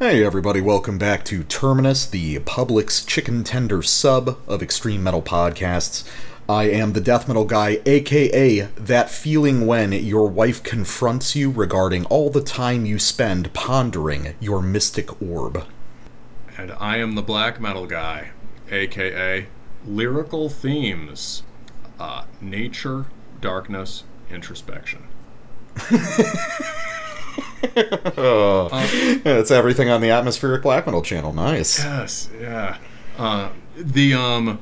Hey everybody, welcome back to Terminus, the Publix chicken tender sub of extreme metal podcasts. I am the death metal guy, aka that feeling when your wife confronts you regarding all the time you spend pondering your mystic orb. And I am the black metal guy, aka lyrical themes, uh, nature, darkness, introspection. oh, that's everything on the atmospheric black metal channel. Nice. Yes, yeah. Uh, the um,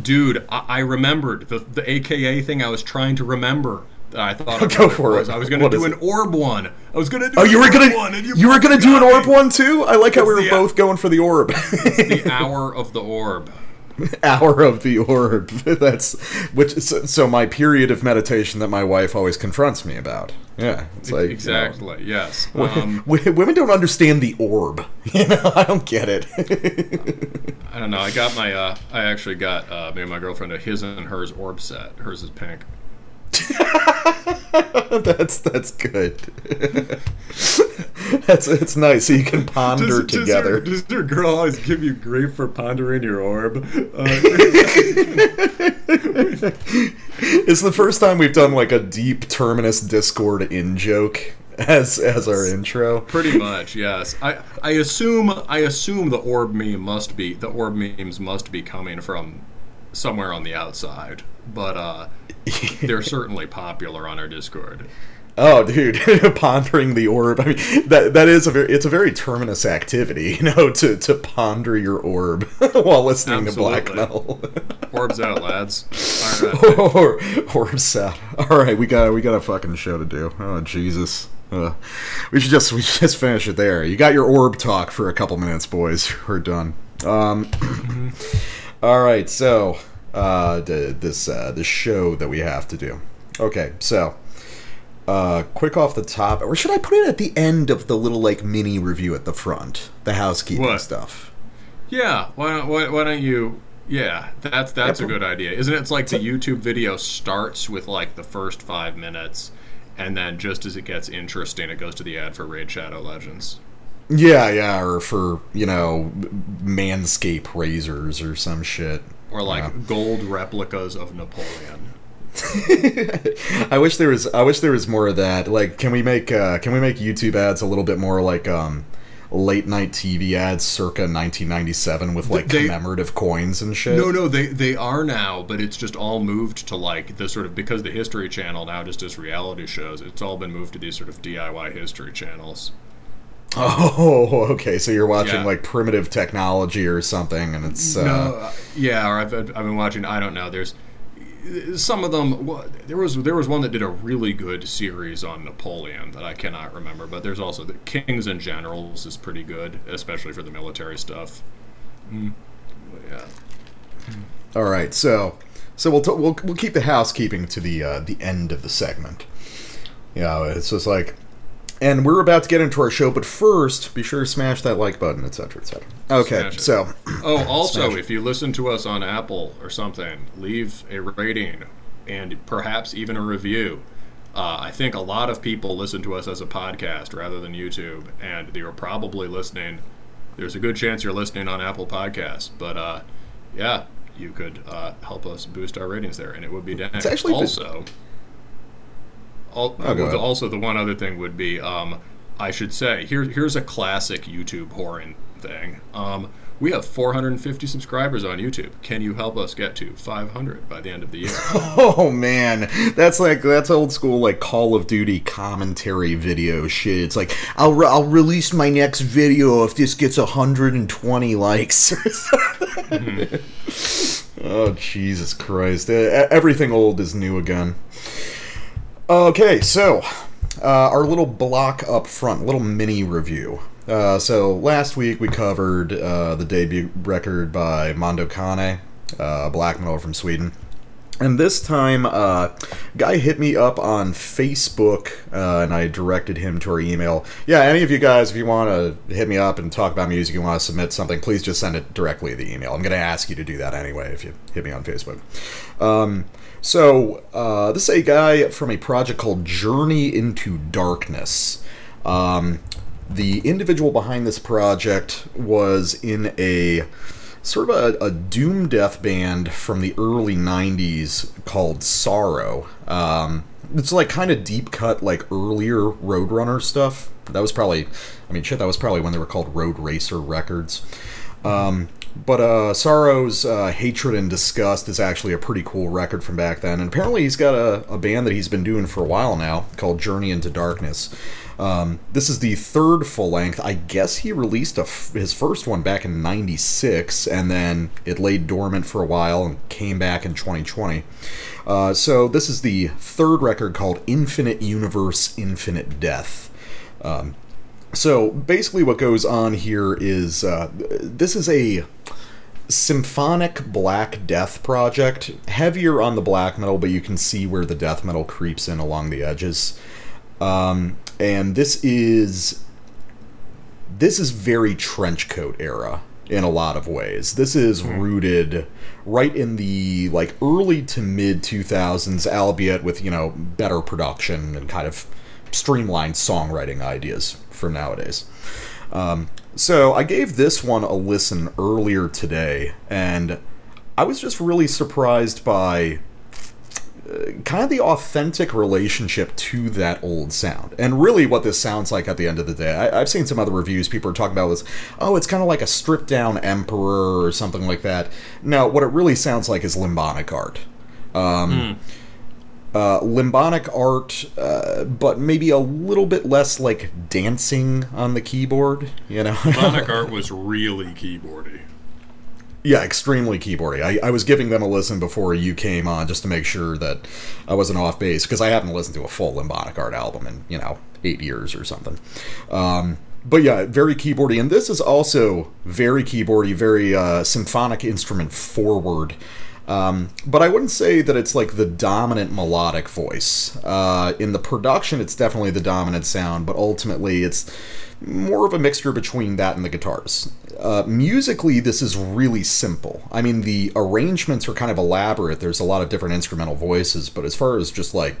dude, I, I remembered the the AKA thing. I was trying to remember. that I thought I Go for was. I was going to do an orb one. I was going to do. Oh, an you were orb gonna one, you were gonna do an orb me. one too. I like how we were the- both going for the orb. The hour of the orb. Hour of the orb. That's which. So, so my period of meditation that my wife always confronts me about. Yeah, it's like you know, exactly. Yes. Um, women don't understand the orb. You know, I don't get it. I don't know. I got my. Uh, I actually got uh, me and my girlfriend a his and hers orb set. Hers is pink. that's that's good. that's it's nice. So you can ponder together. Does your, does your girl always give you grief for pondering your orb? Uh, it's the first time we've done like a deep terminus Discord in joke as as our intro. pretty much, yes. I I assume I assume the orb meme must be the orb memes must be coming from somewhere on the outside, but uh, they're certainly popular on our Discord. Oh, dude, pondering the orb. I mean, that that is a very it's a very terminus activity, you know, to to ponder your orb while listening to black metal. Orbs out, lads. Or orbs out. All right, we got we got a fucking show to do. Oh Jesus. Uh, we should just we should just finish it there. You got your orb talk for a couple minutes, boys. We're done. Um, all right, so uh, the, this uh, this show that we have to do. Okay, so uh, quick off the top, or should I put it at the end of the little like mini review at the front, the housekeeping What? stuff? Yeah, why don't why, why don't you? Yeah, that's that's Yeah, a good idea, isn't it? It's like the YouTube video starts with like the first five minutes, and then just as it gets interesting, it goes to the ad for Raid Shadow Legends. Yeah, yeah, or for you know, manscape razors or some shit. Or like Yeah. gold replicas of Napoleon. I wish there was. I wish there was more of that. Like, can we make uh, can we make YouTube ads a little bit more like um, late night TV ads circa 1997 with like They- commemorative coins and shit? No, no, they they are now, but it's just all moved to like the sort of because the History Channel now just does reality shows. It's all been moved to these sort of DIY history channels. Oh, okay. So you're watching Yeah. like primitive technology or something, and it's uh, No, uh, yeah, or I've, I've been watching. I don't know. There's some of them. There was there was one that did a really good series on Napoleon that I cannot remember. But there's also the Kings and Generals is pretty good, especially for the military stuff. Mm. Yeah. all right. So, so we'll t- we'll we'll keep the housekeeping to the uh, the end of the segment. Yeah, it's just like, and we're about to get into our show, but first, be sure to smash that like button, etc., etc. Okay, Smash so. Oh, also, if you listen to us on Apple or something, leave a rating and perhaps even a review. Uh, I think a lot of people listen to us as a podcast rather than YouTube, and you're probably listening. There's a good chance you're listening on Apple Podcasts, but uh, yeah, you could uh, help us boost our ratings there, and it would be dang. It's actually been- Oh, also, the one other thing would be, um, I should say, here, here's a classic YouTube whoring thing. Um, we have 450 subscribers on YouTube. Can you help us get to 500 by the end of the year? Oh man, that's like that's old school like Call of Duty commentary video shit. It's like I'll re- I'll release my next video if this gets 120 likes. oh Jesus Christ! Everything old is new again. Okay, so uh, our little block up front, little mini review. Uh, so last week we covered uh, the debut record by Mondo Kane, uh, black metal from Sweden. And this time, uh, guy hit me up on Facebook, uh, and I directed him to our email. Yeah, any of you guys, if you want to hit me up and talk about music, you want to submit something, please just send it directly to the email. I'm going to ask you to do that anyway if you hit me on Facebook. Um, so, uh, this is a guy from a project called Journey into Darkness. Um, the individual behind this project was in a sort of a, a doom death band from the early 90s called Sorrow. Um, it's like kind of deep cut, like earlier Roadrunner stuff. That was probably, I mean, shit, that was probably when they were called Road Racer Records. Um, but uh, Sorrow's uh, Hatred and Disgust is actually a pretty cool record from back then. And apparently, he's got a, a band that he's been doing for a while now called Journey into Darkness. Um, this is the third full length. I guess he released his first one back in 96, and then it laid dormant for a while and came back in 2020. Uh, so, this is the third record called Infinite Universe, Infinite Death. Um, so basically, what goes on here is uh, this is a symphonic black death project, heavier on the black metal, but you can see where the death metal creeps in along the edges. Um, and this is this is very trench coat era in a lot of ways. This is rooted right in the like early to mid 2000s, albeit with you know better production and kind of streamlined songwriting ideas from nowadays. Um, so I gave this one a listen earlier today, and I was just really surprised by uh, kind of the authentic relationship to that old sound. And really, what this sounds like at the end of the day, I, have seen some other reviews. People are talking about this. Oh, it's kind of like a stripped down Emperor or something like that. No, what it really sounds like is limbonic art. Um, mm uh, limbonic art, uh, but maybe a little bit less like dancing on the keyboard. You know, limbonic art was really keyboardy. Yeah, extremely keyboardy. I, I was giving them a listen before you came on just to make sure that I wasn't off base because I haven't listened to a full limbonic art album in you know eight years or something. Um, but yeah, very keyboardy, and this is also very keyboardy, very uh, symphonic instrument forward. Um, but I wouldn't say that it's like the dominant melodic voice. Uh, in the production, it's definitely the dominant sound, but ultimately, it's more of a mixture between that and the guitars. Uh, musically, this is really simple. I mean, the arrangements are kind of elaborate. There's a lot of different instrumental voices, but as far as just like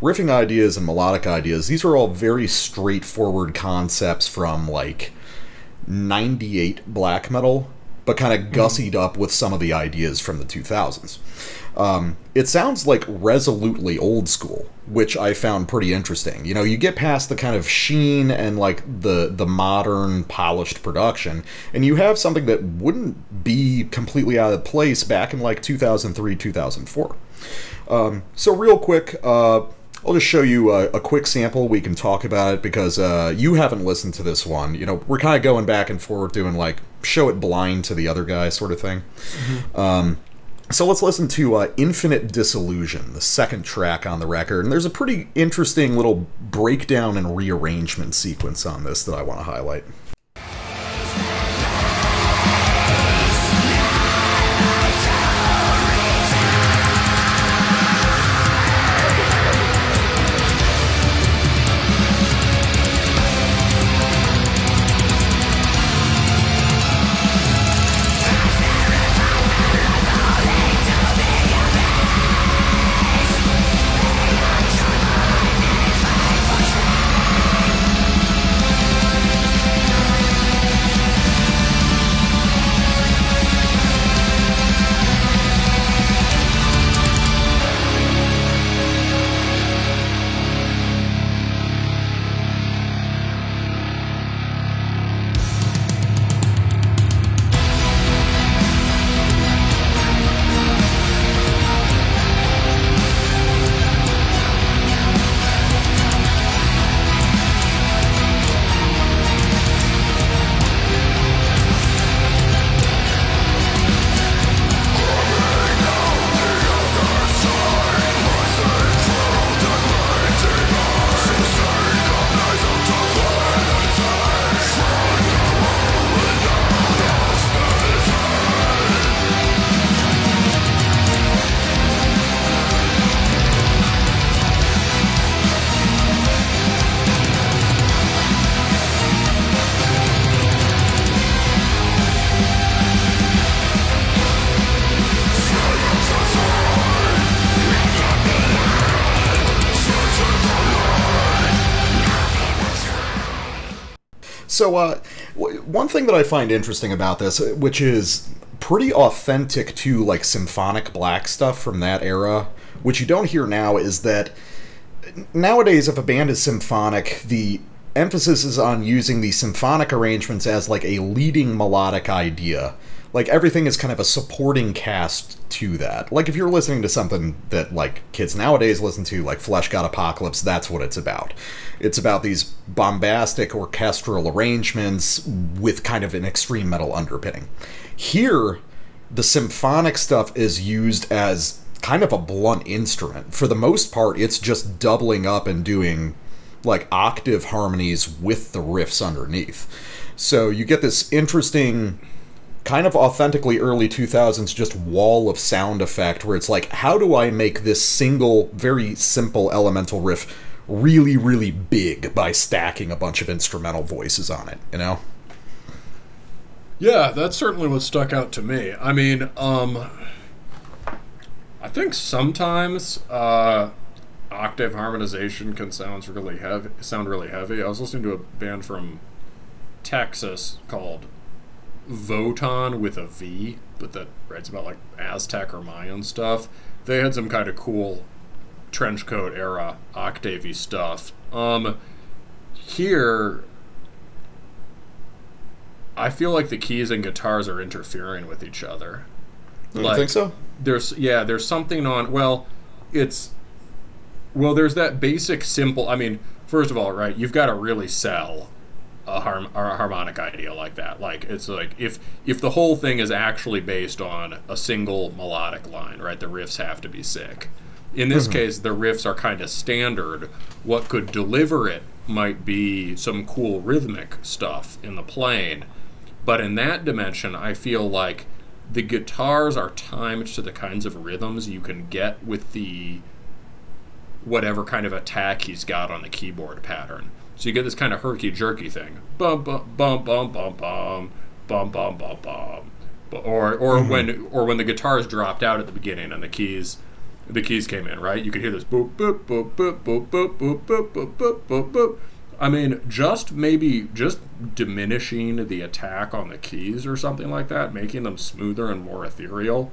riffing ideas and melodic ideas, these are all very straightforward concepts from like 98 black metal but kind of gussied up with some of the ideas from the 2000s. Um, it sounds like resolutely old school, which I found pretty interesting. You know, you get past the kind of sheen and like the the modern polished production, and you have something that wouldn't be completely out of place back in like 2003, 2004. Um, so real quick, uh, I'll just show you a, a, quick sample. We can talk about it because uh, you haven't listened to this one. You know, we're kind of going back and forth doing like show it blind to the other guy sort of thing. Mm-hmm. Um, so let's listen to uh, Infinite Disillusion, the second track on the record. And there's a pretty interesting little breakdown and rearrangement sequence on this that I want to highlight. So, uh, one thing that I find interesting about this, which is pretty authentic to like symphonic black stuff from that era, which you don't hear now, is that nowadays, if a band is symphonic, the emphasis is on using the symphonic arrangements as like a leading melodic idea. Like everything is kind of a supporting cast to that. Like if you're listening to something that like kids nowadays listen to, like Fleshgod Apocalypse, that's what it's about. It's about these bombastic orchestral arrangements with kind of an extreme metal underpinning. Here, the symphonic stuff is used as kind of a blunt instrument. For the most part, it's just doubling up and doing like octave harmonies with the riffs underneath. So you get this interesting kind of authentically early 2000s just wall of sound effect where it's like how do I make this single very simple elemental riff really really big by stacking a bunch of instrumental voices on it, you know? Yeah, that's certainly what stuck out to me. I mean, um, I think sometimes uh, octave harmonization can really heavy. Sound really heavy. I was listening to a band from Texas called Voton with a V, but that writes about like Aztec or Mayan stuff. They had some kind of cool trench coat era octavey stuff. Um, here, I feel like the keys and guitars are interfering with each other. You like, think so? There's yeah, there's something on. Well, it's well, there's that basic simple. I mean, first of all, right, you've got to really sell a, harm, a harmonic idea like that. Like it's like if if the whole thing is actually based on a single melodic line, right? The riffs have to be sick. In this mm-hmm. case, the riffs are kind of standard. What could deliver it might be some cool rhythmic stuff in the playing. But in that dimension, I feel like the guitars are timed to the kinds of rhythms you can get with the whatever kind of attack he's got on the keyboard pattern. So you get this kind of herky jerky thing. Bum bum bum bum bum bum bum bum bum bum. Or or mm-hmm. when or when the guitars dropped out at the beginning and the keys the keys came in, right? You could hear this boop boop boop boop boop boop boop boop boop boop boop boop. I mean, just maybe just diminishing the attack on the keys or something like that, making them smoother and more ethereal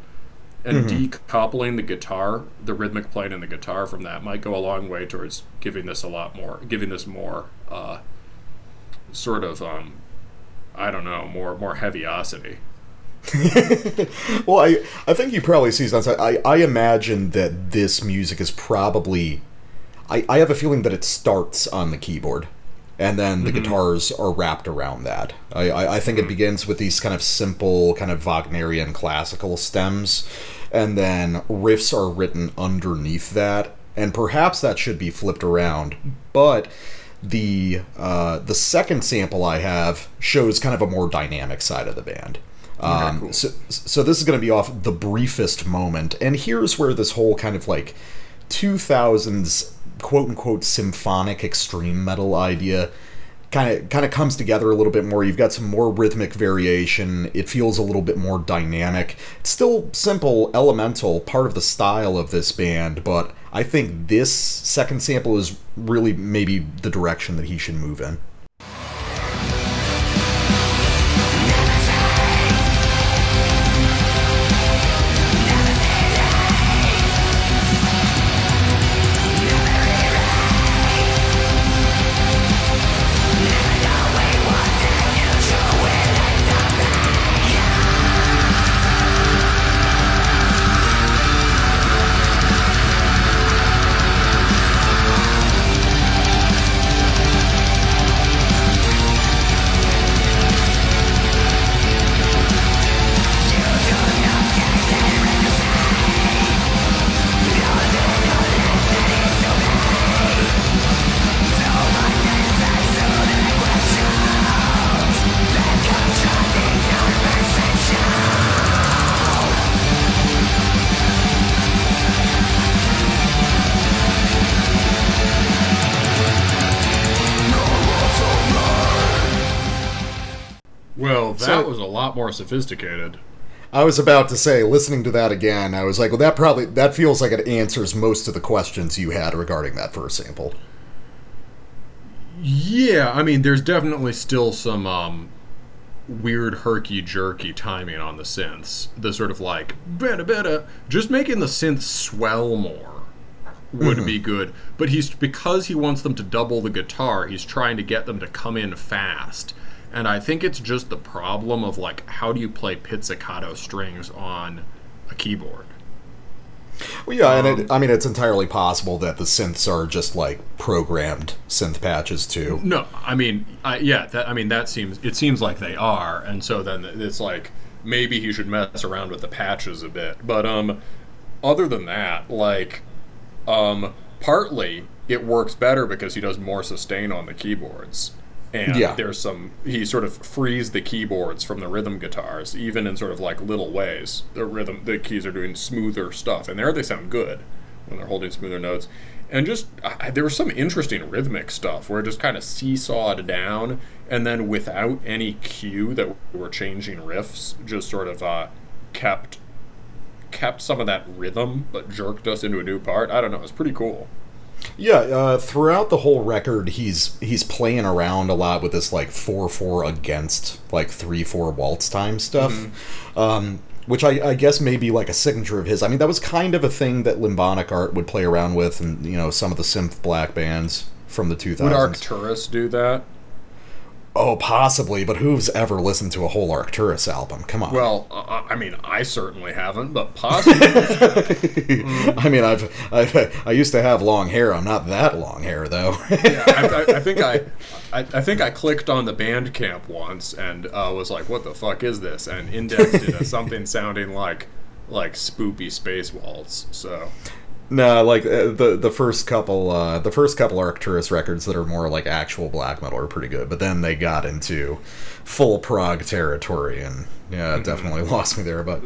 and mm-hmm. decoupling the guitar, the rhythmic playing in the guitar from that might go a long way towards giving this a lot more, giving this more uh, sort of, um, I don't know, more more heaviosity. well, I I think you probably see that. I I imagine that this music is probably, I I have a feeling that it starts on the keyboard and then the mm-hmm. guitars are wrapped around that. I, I, I think mm-hmm. it begins with these kind of simple, kind of Wagnerian classical stems, and then riffs are written underneath that, and perhaps that should be flipped around. But the uh, the second sample I have shows kind of a more dynamic side of the band. Um, cool. so, so this is going to be off the briefest moment, and here's where this whole kind of like 2000s quote unquote symphonic extreme metal idea kind of kind of comes together a little bit more. You've got some more rhythmic variation. It feels a little bit more dynamic. It's still simple, elemental, part of the style of this band, but I think this second sample is really maybe the direction that he should move in. Lot more sophisticated. I was about to say, listening to that again, I was like, well, that probably that feels like it answers most of the questions you had regarding that first sample. Yeah, I mean, there's definitely still some um, weird herky jerky timing on the synths. The sort of like better better, just making the synths swell more would Mm-hmm. be good. But he's because he wants them to double the guitar, he's trying to get them to come in fast. And I think it's just the problem of like how do you play pizzicato strings on a keyboard? Well, yeah, and Um, it, I mean, it's entirely possible that the synths are just like programmed synth patches too. No, I mean, I, yeah, that, I mean that seems it seems like they are, and so then it's like maybe he should mess around with the patches a bit. But um, other than that, like, um, partly it works better because he does more sustain on the keyboards, and Yeah. there's some he sort of frees the keyboards from the rhythm guitars, even in sort of like little ways. The rhythm, the keys are doing smoother stuff, and there they sound good when they're holding smoother notes. And just I, there was some interesting rhythmic stuff where it just kind of seesawed down, and then without any cue that we're changing riffs, just sort of uh, kept kept some of that rhythm, but jerked us into a new part. I don't know. It was pretty cool. Yeah, uh, throughout the whole record, he's he's playing around a lot with this like four four against like three four waltz time stuff, Mm-hmm. um, which I, I guess may be like a signature of his. I mean, that was kind of a thing that Limbonic Art would play around with, and you know some of the synth black bands from the two Would thousands. Arcturus do that? Oh, possibly, but who's ever listened to a whole Arcturus album? Come on. Well, uh, I mean, I certainly haven't, but possibly. I mean, I've, I've I used to have long hair. I'm not that long hair though. yeah, I, I, I think I, I, I think I clicked on the Bandcamp once and uh, was like, "What the fuck is this?" and indexed it as something sounding like like spoopy space waltz. So No, like uh, the the first couple uh, the first couple Arcturus records that are more like actual black metal are pretty good, but then they got into full prog territory, and yeah, it definitely lost me there. But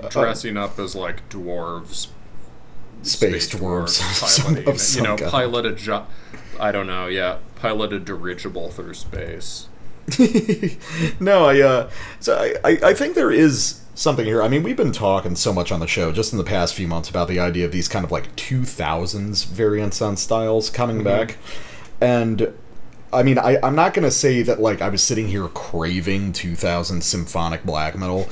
of dressing up as like dwarves, space, dwarves, some- piloting, of you know, kind. piloted. Jo- I don't know. Yeah, piloted dirigible through space. no, I uh, so I, I I think there is something here. I mean, we've been talking so much on the show just in the past few months about the idea of these kind of like two thousands variants on styles coming back, and I mean, I, I'm not gonna say that like I was sitting here craving 2000 symphonic black metal,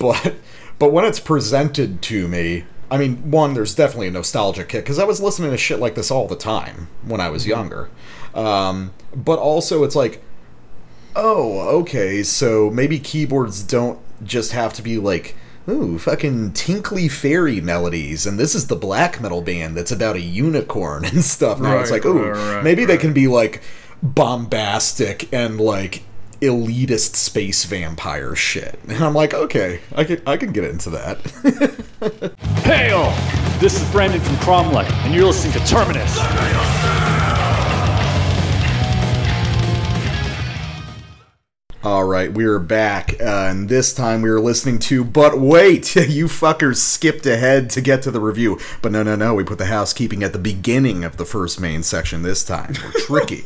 but but when it's presented to me, I mean, one, there's definitely a nostalgia kick because I was listening to shit like this all the time when I was younger, um, but also it's like, oh, okay, so maybe keyboards don't just have to be like. Ooh, fucking tinkly fairy melodies, and this is the black metal band that's about a unicorn and stuff. Now it's like, ooh, right, right, maybe they can be like bombastic and like elitist space vampire shit. And I'm like, okay, I can I can get into that. Hail! This is Brandon from Cromlech, and you're listening to Terminus. All right, we are back, uh, and this time we are listening to. But wait, you fuckers skipped ahead to get to the review. But no, no, no, we put the housekeeping at the beginning of the first main section this time. We're tricky.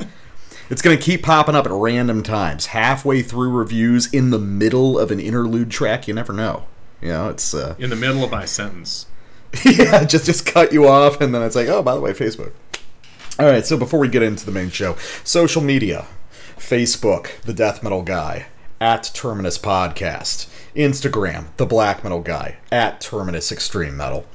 It's going to keep popping up at random times, halfway through reviews, in the middle of an interlude track. You never know. You know, it's uh, In the middle of my sentence. yeah, just just cut you off, and then it's like, oh, by the way, Facebook. All right, so before we get into the main show, social media, Facebook, the Death Metal Guy at Terminus Podcast, Instagram, the Black Metal Guy at Terminus Extreme Metal,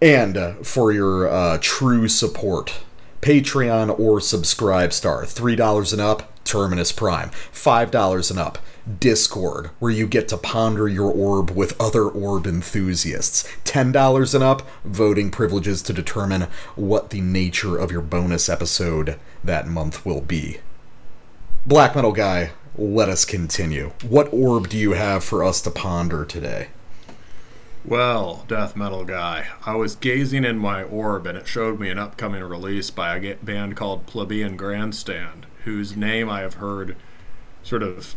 and uh, for your uh, true support, Patreon or Subscribe Star, three dollars and up, Terminus Prime, five dollars and up. Discord, where you get to ponder your orb with other orb enthusiasts. $10 and up, voting privileges to determine what the nature of your bonus episode that month will be. Black Metal Guy, let us continue. What orb do you have for us to ponder today? Well, death metal guy, I was gazing in my orb and it showed me an upcoming release by a band called Plebeian Grandstand, whose name I have heard sort of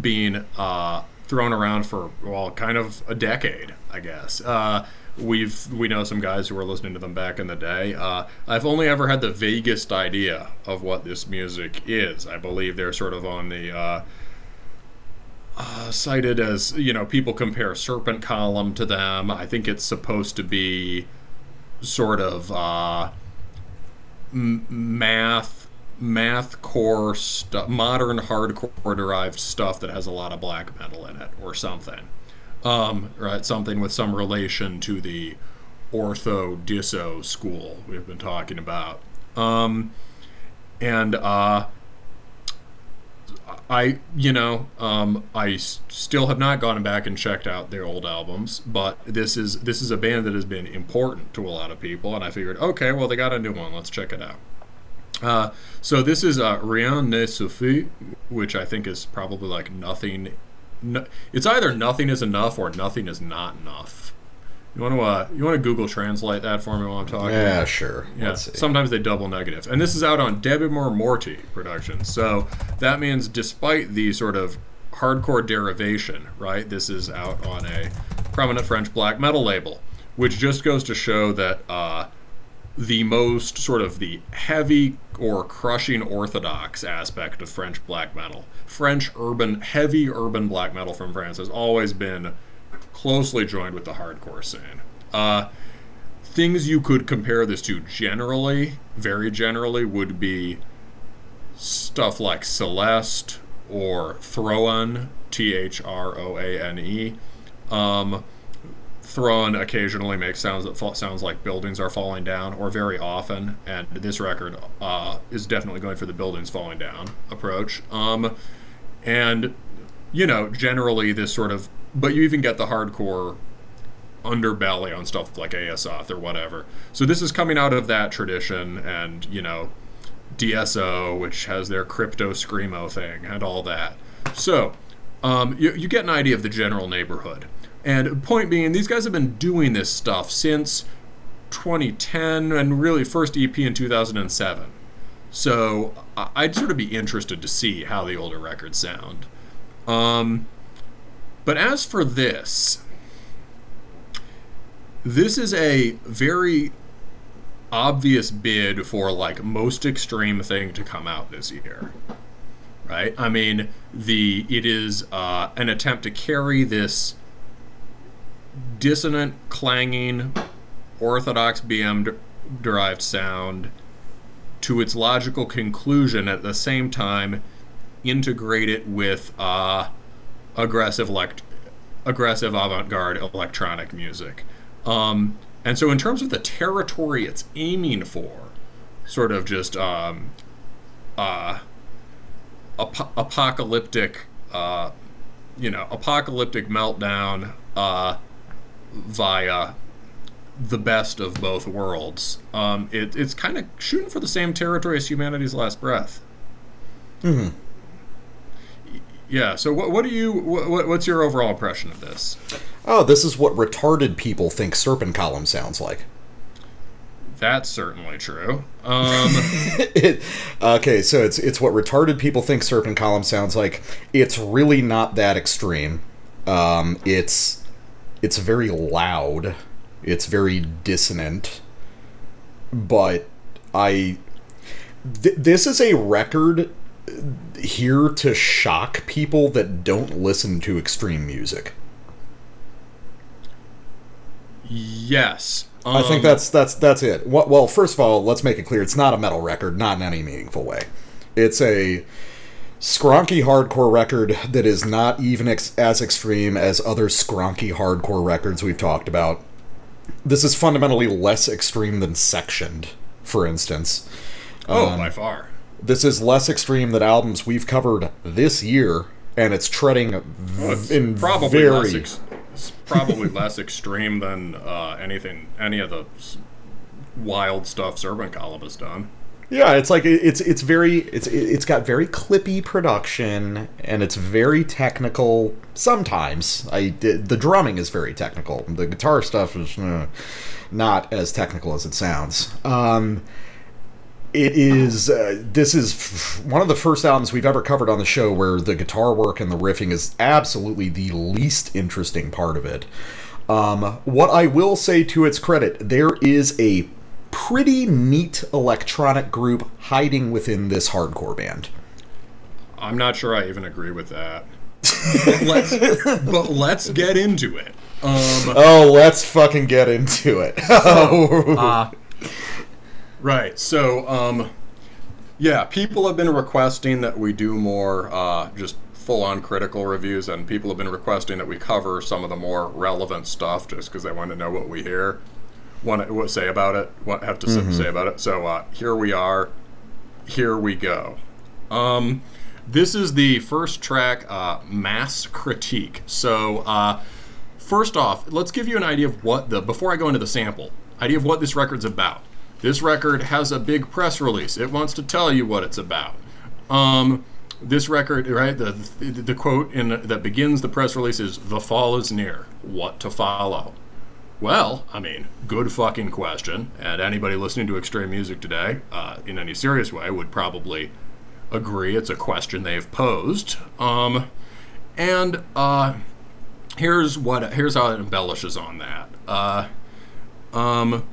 being uh, thrown around for well, kind of a decade, I guess. Uh, we've we know some guys who were listening to them back in the day. Uh, I've only ever had the vaguest idea of what this music is. I believe they're sort of on the uh, uh, cited as you know people compare Serpent Column to them. I think it's supposed to be sort of uh, m- math math core stuff, modern hardcore derived stuff that has a lot of black metal in it, or something. Um, right, something with some relation to the ortho disso school we've been talking about. Um, and uh, I, you know, um, I s- still have not gone back and checked out their old albums, but this is this is a band that has been important to a lot of people, and I figured, okay, well they got a new one, let's check it out. Uh, so this is uh, Rien ne suffit, which I think is probably like nothing. No, it's either nothing is enough or nothing is not enough. You want to uh, you want to Google translate that for me while I'm talking? Yeah, sure. Yeah, Let's see. sometimes they double negative. And this is out on Debemur Morti Productions. So that means despite the sort of hardcore derivation, right, this is out on a prominent French black metal label, which just goes to show that uh, the most sort of the heavy or crushing orthodox aspect of French black metal, French urban, heavy urban black metal from France, has always been closely joined with the hardcore scene. Uh, things you could compare this to generally, very generally, would be stuff like Celeste or Throane, T H R O A N E. Um, Throane occasionally makes sounds that sounds like buildings are falling down, or very often, and this record uh, is definitely going for the buildings falling down approach. Um, and you know, generally this sort of, but you even get the hardcore underbelly on stuff like Aosoth or whatever. So this is coming out of that tradition, and you know, DSO, which has their crypto screamo thing and all that. So um, you, you get an idea of the general neighborhood. And point being, these guys have been doing this stuff since 2010 and really first EP in 2007. So I'd sort of be interested to see how the older records sound. Um, but as for this, this is a very obvious bid for like most extreme thing to come out this year right i mean the it is uh, an attempt to carry this dissonant clanging orthodox bm de- derived sound to its logical conclusion at the same time integrate it with uh, aggressive elect- aggressive avant-garde electronic music. Um, and so in terms of the territory it's aiming for sort of just um, uh, ap- apocalyptic uh, you know apocalyptic meltdown uh, via the best of both worlds um, it, it's kind of shooting for the same territory as humanity's last breath Mm-hmm. yeah so what, what do you what, what's your overall impression of this Oh, this is what retarded people think Serpent Column sounds like. that's certainly true um, it, okay, so it's it's what retarded people think Serpent Column sounds like. It's really not that extreme. Um, it's it's very loud. It's very dissonant. But I th- this is a record here to shock people that don't listen to extreme music. yes I think Um, that's that's that's it. Well, first of all, let's make it clear: it's not a metal record, not in any meaningful way. It's a skronky hardcore record that is not even ex- as extreme as other skronky hardcore records we've talked about. This is fundamentally less extreme than Sectioned, for instance. oh um, by far This is less extreme than albums we've covered this year, and it's treading v- It's in probably very less ex- it's probably less extreme than uh, anything any of the wild stuff Serpent Column has done. Yeah, it's like it's it's very it's it's got very clippy production and it's very technical. Sometimes I the drumming is very technical. The guitar stuff is uh, not as technical as it sounds. Um, it is uh, this is f- one of the first albums we've ever covered on the show where the guitar work and the riffing is absolutely the least interesting part of it. Um, what I will say to its credit, there is a pretty neat electronic group hiding within this hardcore band. I'm not sure I even agree with that. but let's but let's get into it. Um, Oh, let's fucking get into it. uh, right. So um, Yeah, people have been requesting that we do more uh, just full on critical reviews, and people have been requesting that we cover some of the more relevant stuff just because they want to know what we hear, want to what say about it, what have to Mm-hmm. say about it. So uh, here we are. Here we go. Um, this is the first track, uh, Mass Critique. So, uh, first off, let's give you an idea of what the, before I go into the sample, idea of what this record's about. This record has a big press release. It wants to tell you what it's about. Um, this record, right? The, the, the quote in that begins the press release is "The fall is near. What to follow?" Well, I mean, good fucking question. And anybody listening to extreme music today, uh, in any serious way, would probably agree it's a question they've posed. Um, and uh, here's what here's how it embellishes on that. Uh, um,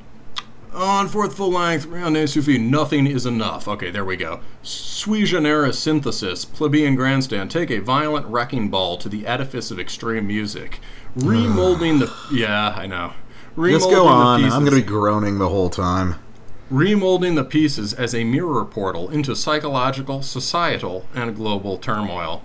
on fourth full length, Rien ne suffit, nothing is enough. Okay, there we go. Sui generis synthesis, plebeian grandstand, take a violent wrecking ball to the edifice of extreme music. Remolding the. Yeah, I know. Remolding Just go the on. pieces- I'm going to be groaning the whole time. remolding the pieces as a mirror portal into psychological, societal, and global turmoil.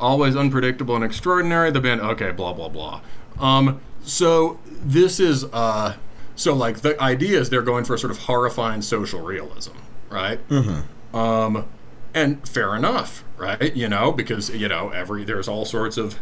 Always unpredictable and extraordinary. The band, okay, blah blah blah. Um, so this is uh, so like the idea is they're going for a sort of horrifying social realism, right? Mm-hmm. Um, and fair enough, right? You know, because you know every there's all sorts of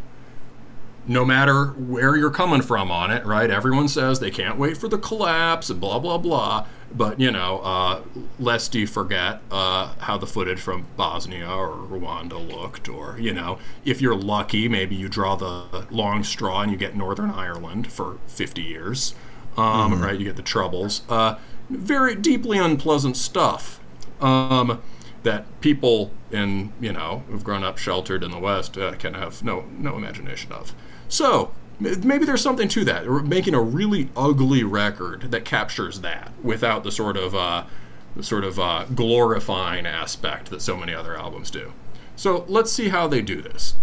no matter where you're coming from on it, right? Everyone says they can't wait for the collapse and blah blah blah. But you know, uh, lest you forget uh, how the footage from Bosnia or Rwanda looked, or you know, if you're lucky, maybe you draw the long straw and you get Northern Ireland for 50 years, um, right? You get the troubles. Uh, very deeply unpleasant stuff. Um, that people in you know who've grown up sheltered in the West uh, can have no no imagination of. So maybe there's something to that. Making a really ugly record that captures that without the sort of uh, the sort of uh, glorifying aspect that so many other albums do. So let's see how they do this.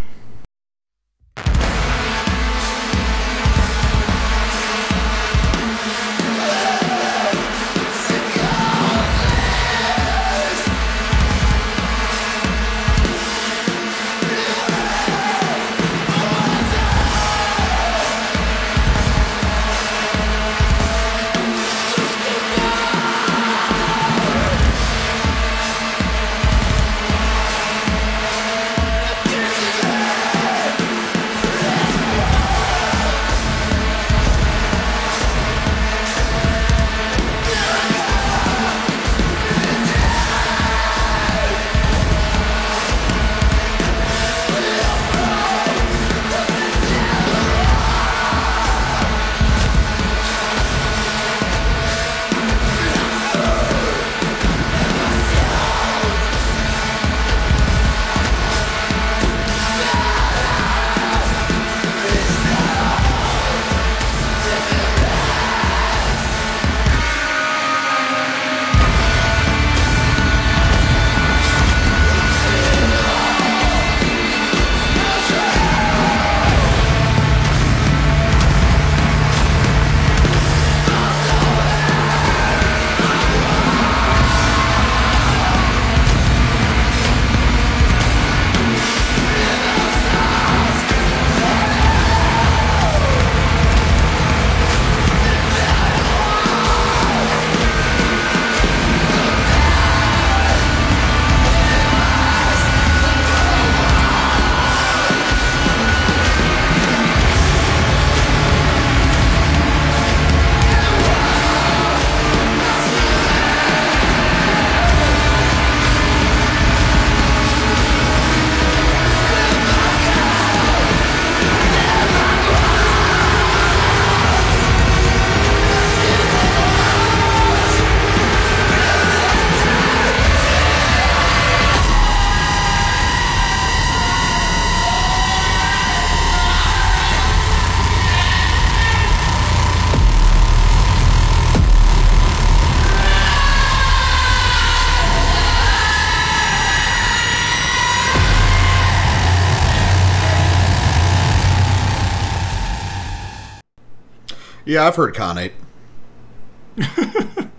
Yeah, I've heard Khanate.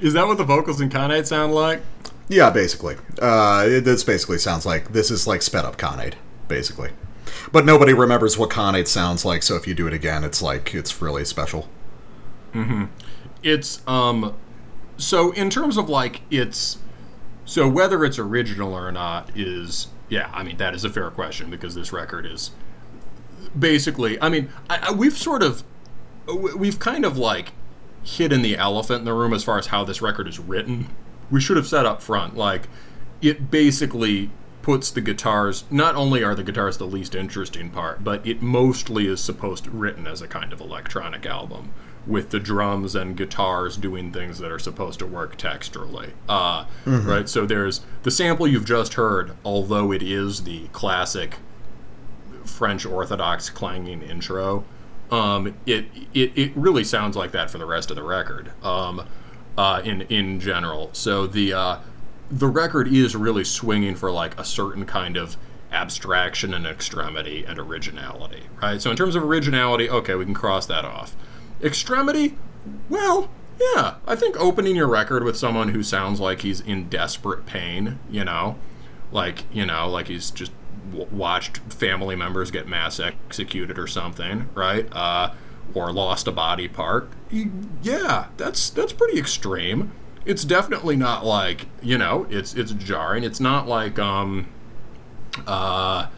Is that what the vocals in Khanate sound like? Yeah, basically. Uh, it, this basically sounds like this is like sped up Khanate, basically. But nobody remembers what Khanate sounds like, so if you do it again, it's like it's really special. Mm-hmm. It's um so in terms of like it's so whether it's original or not is yeah, I mean that is a fair question because this record is basically I mean, I, I, we've sort of we've kind of like hidden the elephant in the room as far as how this record is written. We should have said up front like it basically puts the guitars not only are the guitars the least interesting part but it mostly is supposed to written as a kind of electronic album with the drums and guitars doing things that are supposed to work texturally uh, right so there's the sample you've just heard although it is the classic French Orthodox clanging intro. Um, it, it it really sounds like that for the rest of the record. Um, uh, in in general, so the uh, the record is really swinging for like a certain kind of abstraction and extremity and originality, right? So in terms of originality, okay, we can cross that off. Extremity, well, yeah, I think opening your record with someone who sounds like he's in desperate pain, you know, like you know, like he's just w- watched family members get mass executed or something, right? Uh, or lost a body part. Yeah, that's that's pretty extreme. It's definitely not like you know, it's it's jarring. It's not like um, uh,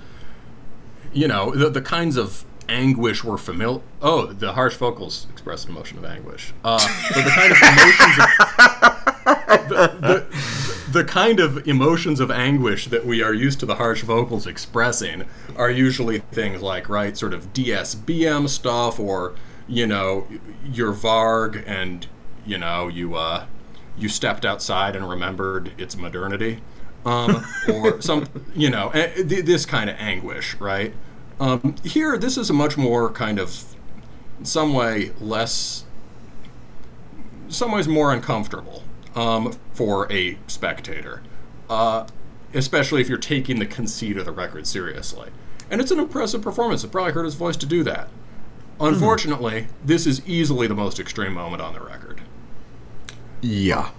you know, the the kinds of anguish we're familiar. Oh, the harsh vocals express an emotion of anguish. Uh, but the kind of emotions. Of, the, the, the kind of emotions of anguish that we are used to the harsh vocals expressing are usually things like right sort of DSBM stuff or you know your Varg and you know you uh you stepped outside and remembered its modernity um or some you know th- this kind of anguish right? Um here this is a much more kind of in some way less some ways more uncomfortable um, for a spectator, uh, especially if you're taking the conceit of the record seriously. And it's an impressive performance. It probably hurt his voice to do that. Unfortunately, this is easily the most extreme moment on the record. Yeah.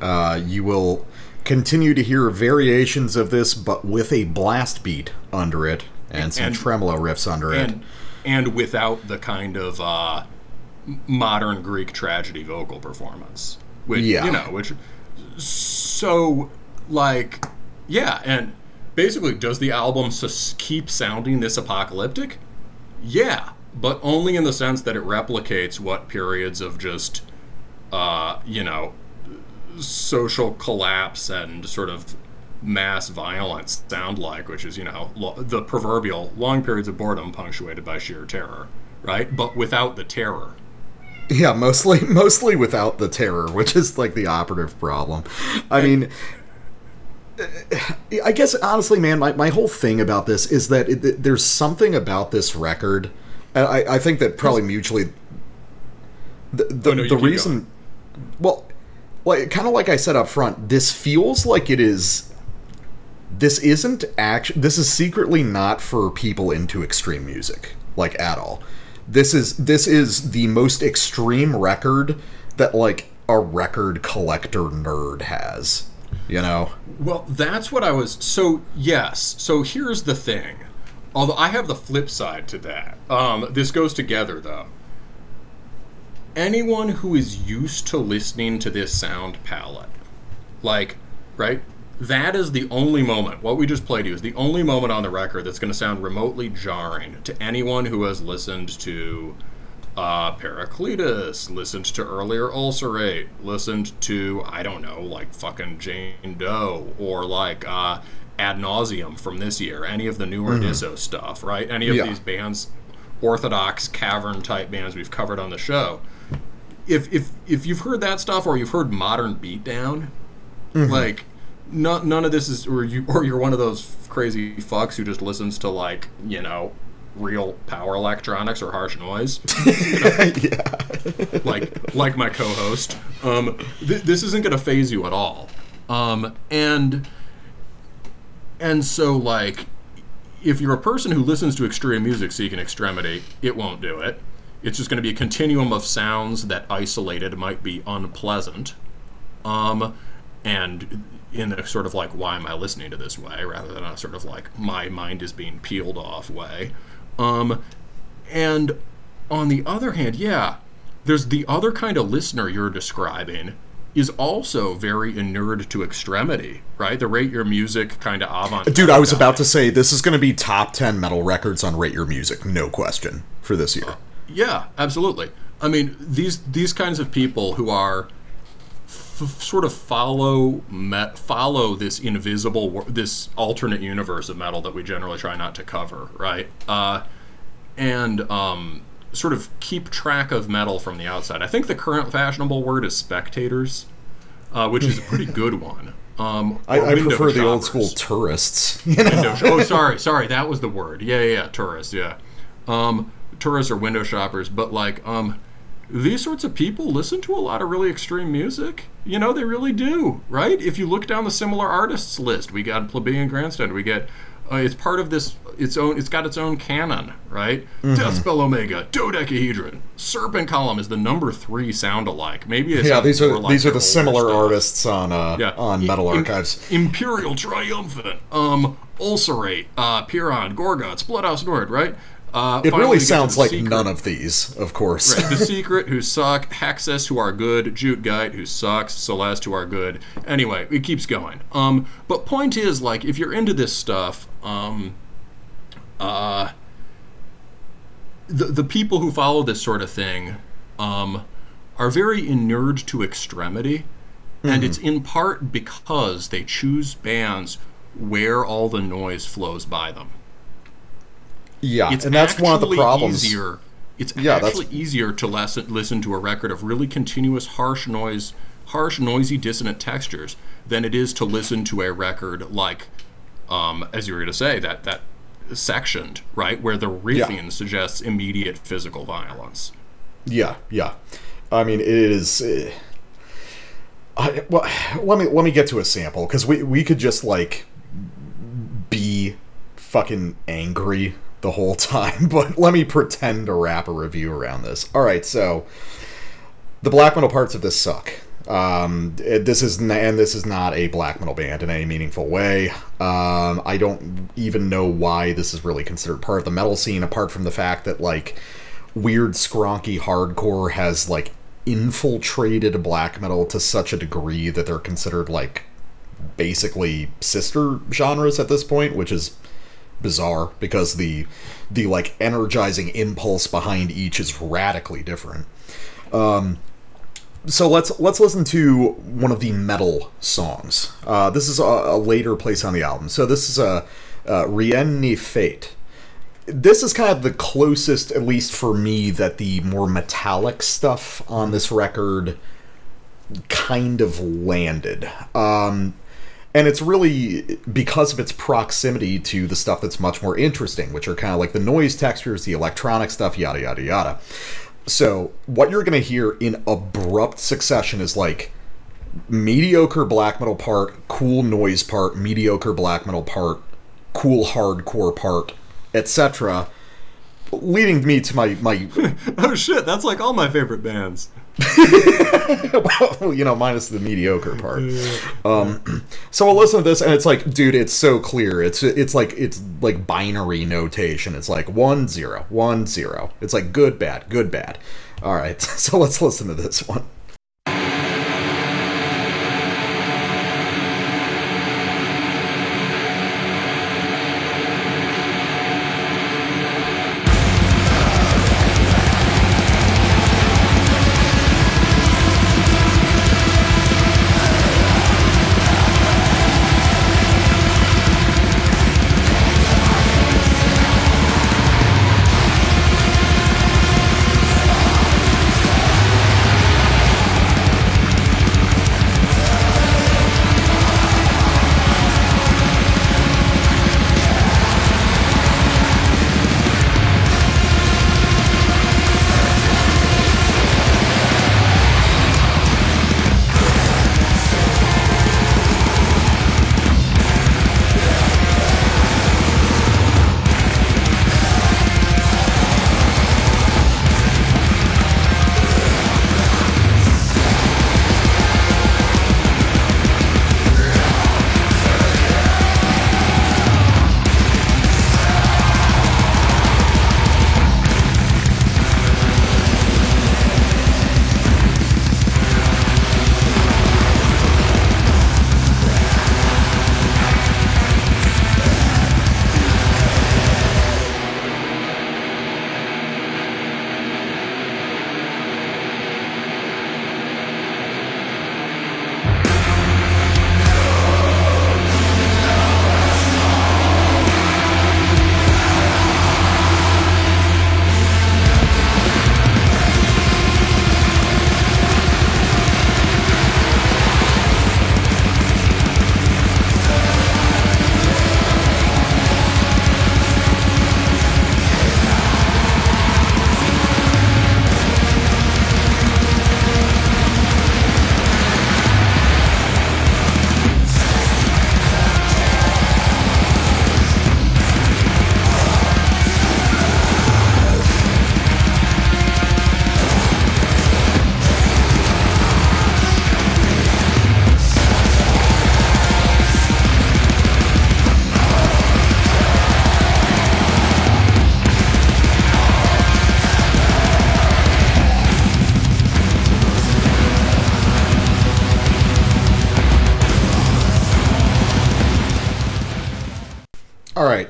Uh, you will continue to hear variations of this, but with a blast beat under it and some And- tremolo riffs under it. and and without the kind of uh, modern Greek tragedy vocal performance, which Yeah. you know, which so like yeah, and basically, does the album sus- keep sounding this apocalyptic? Yeah, but only in the sense that it replicates what periods of just uh, you know social collapse and sort of mass violence sound like, which is, you know, lo- the proverbial long periods of boredom punctuated by sheer terror, right? But without the terror. Yeah, mostly mostly without the terror, which is like the operative problem. I mean, I guess honestly, man, my, my whole thing about this is that it, there's something about this record. and I, I think that probably mutually. The the, Oh, no, the reason, well, like kind of like I said up front, this feels like it is. This isn't act. This is secretly not for people into extreme music, like at all. This is this is the most extreme record that like a record collector nerd has. You know. Well, that's what I was. So, yes. So here's the thing. Although I have the flip side to that. Um, this goes together, though. Anyone who is used to listening to this sound palette, like, right? That is the only moment, what we just played you is the only moment on the record that's going to sound remotely jarring to anyone who has listened to uh, Paracletus, listened to earlier Ulcerate, listened to, I don't know, like fucking Jane Doe, or like uh, Ad Nauseam from this year, any of the newer Disso stuff, right? Any of Yeah. these bands, orthodox cavern type bands we've covered on the show. If, if, if you've heard that stuff or you've heard Modern Beatdown, like, no, none of this is, or you, or you're one of those crazy fucks who just listens to like, you know, real power electronics or harsh noise. like, like my co-host. Um, th- this isn't going to faze you at all. Um, and, and so like, if you're a person who listens to extreme music seeking extremity, it won't do it. It's just going to be a continuum of sounds that isolated might be unpleasant. Um, and in a sort of like why am I listening to this way rather than a sort of like my mind is being peeled off way. Um, and on the other hand, yeah, there's the other kind of listener you're describing is also very inured to extremity, right? The rate your music kind of avant. Dude, I was about to say this is going to be top 10 metal records on Rate Your Music, no question, for this year. Yeah, absolutely. I mean, these these kinds of people who are f- sort of follow met, follow this invisible this alternate universe of metal that we generally try not to cover, right? Uh, and um, sort of keep track of metal from the outside. I think the current fashionable word is spectators, uh, which is a pretty good one. Um, I, I prefer the old school tourists. You know? Oh, sorry, sorry, that was the word. Yeah, yeah, yeah tourists. Yeah, um, tourists are window shoppers, but like, um, these sorts of people listen to a lot of really extreme music. You know, they really do, right? If you look down the similar artists list, we got Plebeian Grandstand, we get. Uh, it's part of this its own. It's got its own canon, right? Mm-hmm. Deathspell Omega, Dodecahedron, Serpent Column is the number three sound alike. Maybe Yeah, these are like these are the similar stuff. artists on uh, Yeah. on Metal Im- Archives. Imperial Triumphant, um, Ulcerate, uh, Pyrrhon, Gorguts, Blut Aus Nord, right? Uh, It really we get to sounds like secret. none of these, of course. Right, the Secret, who suck, Hexis, who are good, Jute Gyte, who sucks, Celeste, who are good. Anyway, it keeps going. Um, but point is, like, if you're into this stuff, um, uh, the the people who follow this sort of thing, um, are very inured to extremity, and it's in part because they choose bands where all the noise flows by them yeah, it's and that's one of the problems. Easier, it's Yeah, that's- actually easier to listen, listen to a record of really continuous, harsh noise, harsh, noisy, dissonant textures than it is to listen to a record like, um, as you were going to say, that that sectioned right where the riffing suggests immediate physical violence. Yeah, yeah. I mean, it is. Uh, I, well, let me let me get to a sample because we we could just like be fucking angry the whole time, but let me pretend to wrap a review around this. All right, so the black metal parts of this suck. Um, this is and this is not a black metal band in any meaningful way. Um, I don't even know why this is really considered part of the metal scene, apart from the fact that like weird skronky hardcore has like infiltrated black metal to such a degree that they're considered like basically sister genres at this point, which is bizarre because the the like energizing impulse behind each is radically different. Um, so let's let's listen to one of the metal songs. Uh, this is a, a later place on the album. So this is a uh, Rien ne suffit. This is kind of the closest, at least for me, that the more metallic stuff on this record kind of landed. Um, and it's really because of its proximity to the stuff that's much more interesting, which are kind of like the noise textures, the electronic stuff, yada yada yada. So what you're gonna hear in abrupt succession is like mediocre black metal part, cool noise part, mediocre black metal part, cool hardcore part, etc. Leading me to my my Oh shit, that's like all my favorite bands. well, you know, minus the mediocre part. Um, so I'll listen to this, and it's like, dude, it's so clear. It's it's like it's like binary notation. It's like one zero, one zero. It's like good, bad, good, bad. All right, so let's listen to this one.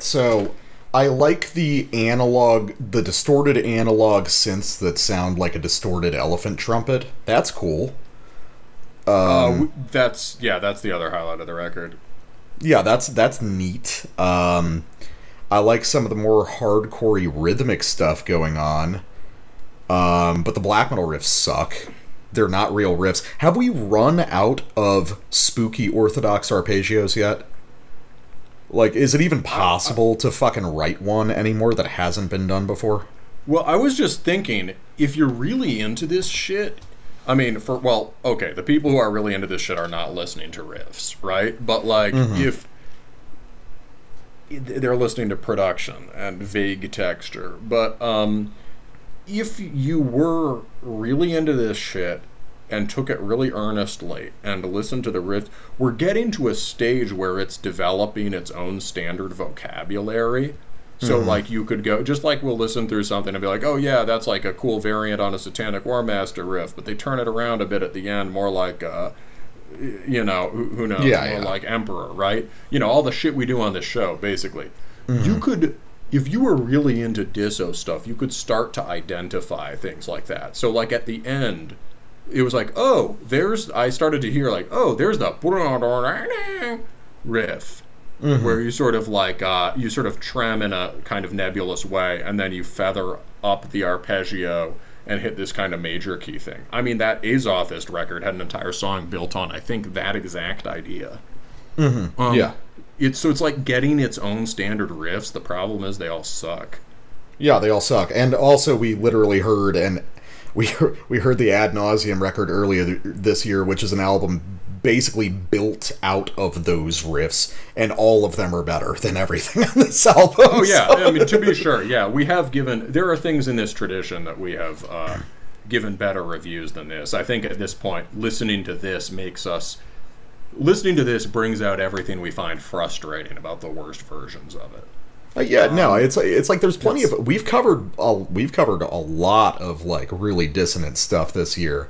So I like the analog, the distorted analog synths that sound like a distorted elephant trumpet. That's cool. uh, that's yeah, that's the other highlight of the record. Yeah, that's that's neat. Um, I like some of the more hardcorey rhythmic stuff going on. Um, but the black metal riffs suck. They're not real riffs. Have we run out of spooky orthodox arpeggios yet? Like, is it even possible to fucking write one anymore that hasn't been done before? Well, I was just thinking, if you're really into this shit, I mean, for well, okay, the people who are really into this shit are not listening to riffs, right? But like, if they're listening to production and vague texture, but um, if you were really into this shit and took it really earnestly and listened to the riff, we're getting to a stage where it's developing its own standard vocabulary. So like you could go just like we'll listen through something and be like, oh yeah, that's like a cool variant on a Satanic War Master riff, but they turn it around a bit at the end, more like uh, you know, who, who knows, Yeah, more yeah. like Emperor, right? You know, all the shit we do on this show, basically. You could, if you were really into Disso stuff, you could start to identify things like that. So, like at the end, it was like, oh, there's, I started to hear like, oh, there's the riff. Where you sort of like uh, you sort of trem in a kind of nebulous way, and then you feather up the arpeggio and hit this kind of major key thing. I mean, that Azothist record had an entire song built on, I think, that exact idea. Mm-hmm. Um, Yeah. It's so it's like getting its own standard riffs. The problem is they all suck. Yeah, they all suck. And also, we literally heard and we heard, we heard the Ad Nauseam record earlier th- this year, which is an album basically built out of those riffs, and all of them are better than everything on this album. Oh yeah, so- I mean to be sure, yeah, we have given there are things in this tradition that we have uh, given better reviews than this. I think at this point, listening to this makes us listening to this brings out everything we find frustrating about the worst versions of it. Uh, yeah, no, it's it's like there's plenty of we've covered a, we've covered a lot of like really dissonant stuff this year.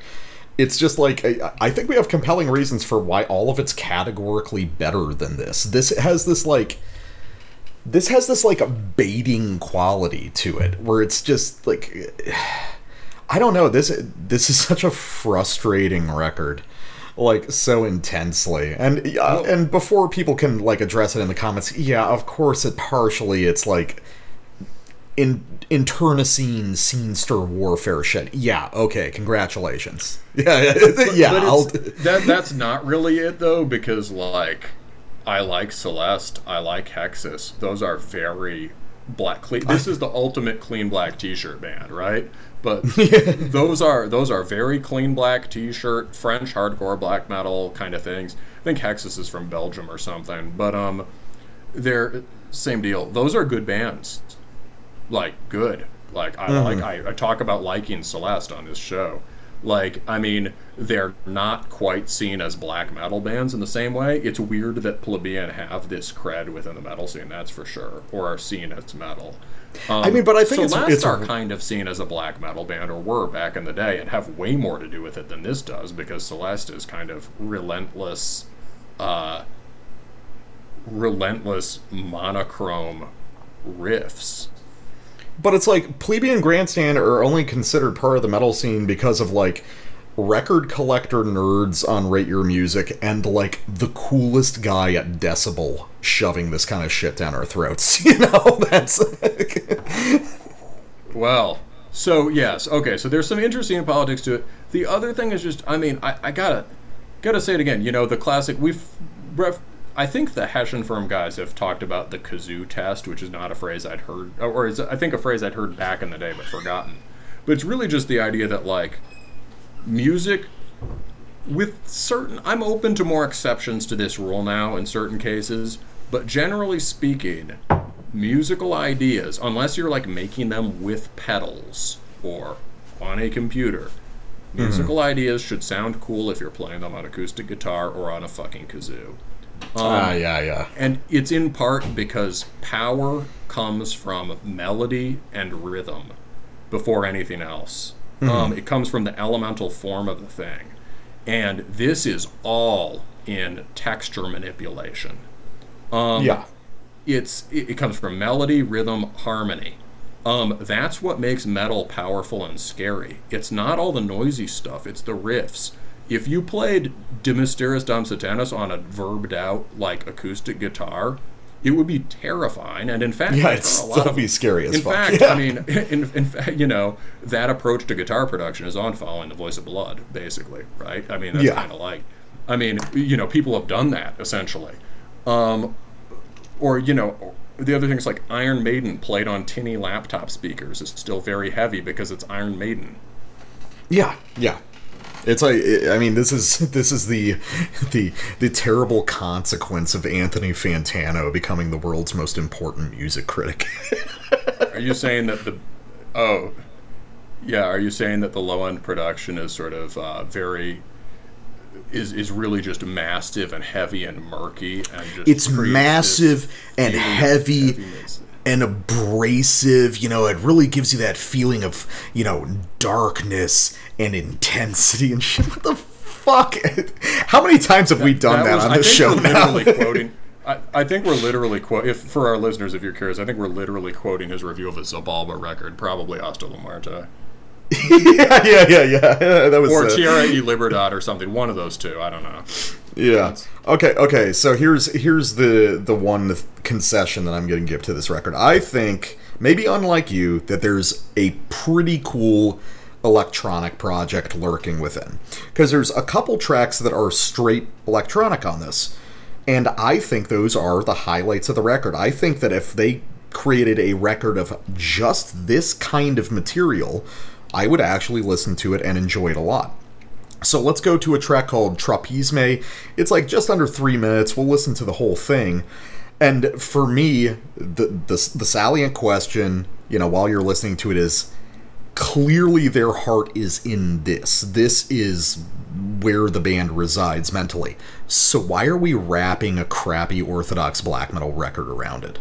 It's just like I, I think we have compelling reasons for why all of it's categorically better than this. This has this like this has this like a baiting quality to it where it's just like I don't know this this is such a frustrating record like so intensely and uh, yeah, and before people can like address it in the comments yeah of course it partially it's like in internecine scenester warfare shit yeah okay congratulations yeah yeah But I'll, that that's not really it though, because like I like Celeste, I like Hexis. Those are very black. Clean, this is the ultimate clean black T-shirt band, right? But those are those are very clean black T-shirt, French hardcore black metal kind of things. I think Hexis is from Belgium or something, but um, they're same deal. Those are good bands, like good. Like I like I, I talk about liking Celeste on this show. Like I mean, they're not quite seen as black metal bands in the same way. It's weird that Plebeian have this cred within the metal scene, that's for sure, or are seen as metal. Um, I mean, but I think it's- Celeste it's- are kind of seen as a black metal band, or were back in the day, and have way more to do with it than this does because Celeste is kind of relentless, uh, relentless monochrome riffs. But it's like plebeian grandstand are only considered part of the metal scene because of like record collector nerds on Rate Your Music and like the coolest guy at Decibel shoving this kind of shit down our throats. You know, that's Well, so yes, okay. So there's some interesting politics to it. The other thing is just, I mean, I, I gotta gotta say it again. You know, the classic. We've, ref, I think the Hessian firm guys have talked about the kazoo test, which is not a phrase I'd heard, or is I think a phrase I'd heard back in the day but forgotten. But it's really just the idea that like music with certain I'm open to more exceptions to this rule now in certain cases, but generally speaking, musical ideas, unless you're like making them with pedals or on a computer, musical ideas should sound cool if you're playing them on acoustic guitar or on a fucking kazoo. ah, yeah, yeah. And it's in part because power comes from melody and rhythm before anything else. Um, it comes from the elemental form of the thing. And this is all in texture manipulation. Um, yeah. it's it, it comes from melody, rhythm, harmony. Um, that's what makes metal powerful and scary. It's not all the noisy stuff; it's the riffs. If you played De Mysteriis Dom Sathanas on a verbed out like acoustic guitar, it would be terrifying. And in fact, Yeah, it'd saw a lot still of- be scary as fuck. in fuck. fact, Yeah. I mean, in, in fact, you know, that approach to guitar production is on following the voice of blood, basically, right? I mean, that's Yeah. kind of like, I mean, you know, people have done that essentially, um, or you know, the other thing is like Iron Maiden played on tinny laptop speakers is still very heavy because it's Iron Maiden. Yeah, yeah. It's like I mean, this is this is the the the terrible consequence of Anthony Fantano becoming the world's most important music critic. Are you saying that the, oh, yeah, are you saying that the low end production is sort of uh, very. Is, is really just massive and heavy and murky and just it's massive and heavy heaviness. And abrasive. You know, it really gives you that feeling of you know darkness and intensity and shit. What the fuck? How many times have we done that, was- on I the think show we're now? quoting. I, I think we're literally quote if for our listeners, if you're curious, I think we're literally quoting his review of a Xibalba record, probably Hasta La Muerte, yeah, yeah, yeah, yeah. That was or uh, Tierra y Libertad, or something. One of those two. I don't know. Yeah. Okay. Okay. So here's here's the the one concession that I'm going to give to this record. I think maybe unlike you that there's a pretty cool electronic project lurking within because there's a couple tracks that are straight electronic on this and i think those are the highlights of the record i think that if they created a record of just this kind of material i would actually listen to it and enjoy it a lot so let's go to a track called Tropisme. It's like just under three minutes. We'll listen to the whole thing. And for me, the, the the salient question, you know, while you're listening to it is clearly their heart is in this. This is where the band resides mentally. So why are we wrapping a crappy orthodox black metal record around it?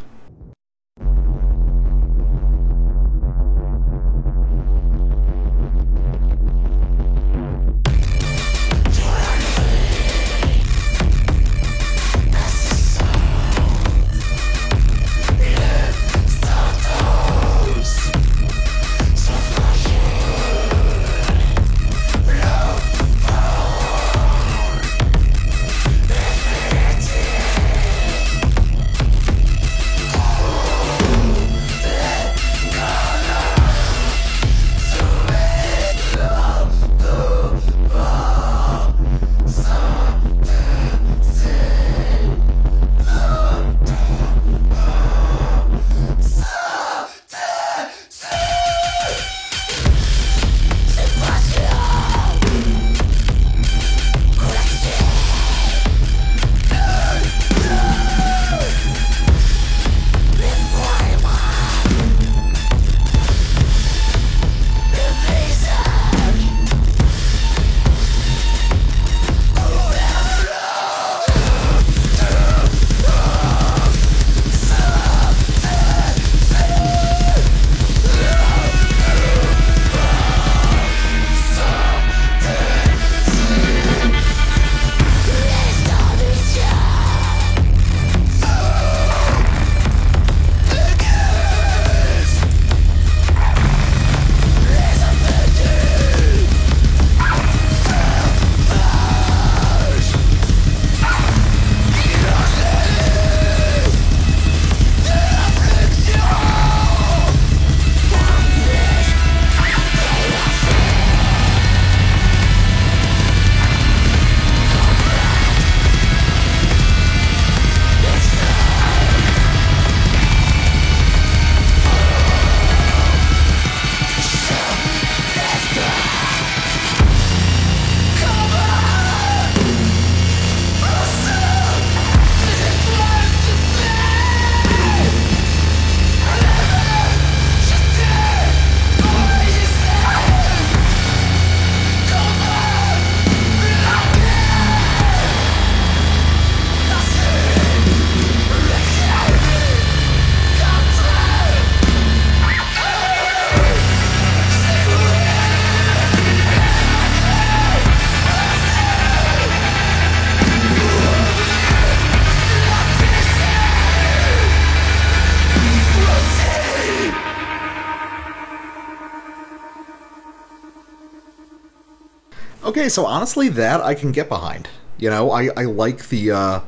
Okay, so honestly, that I can get behind. You know, I, I like the uh,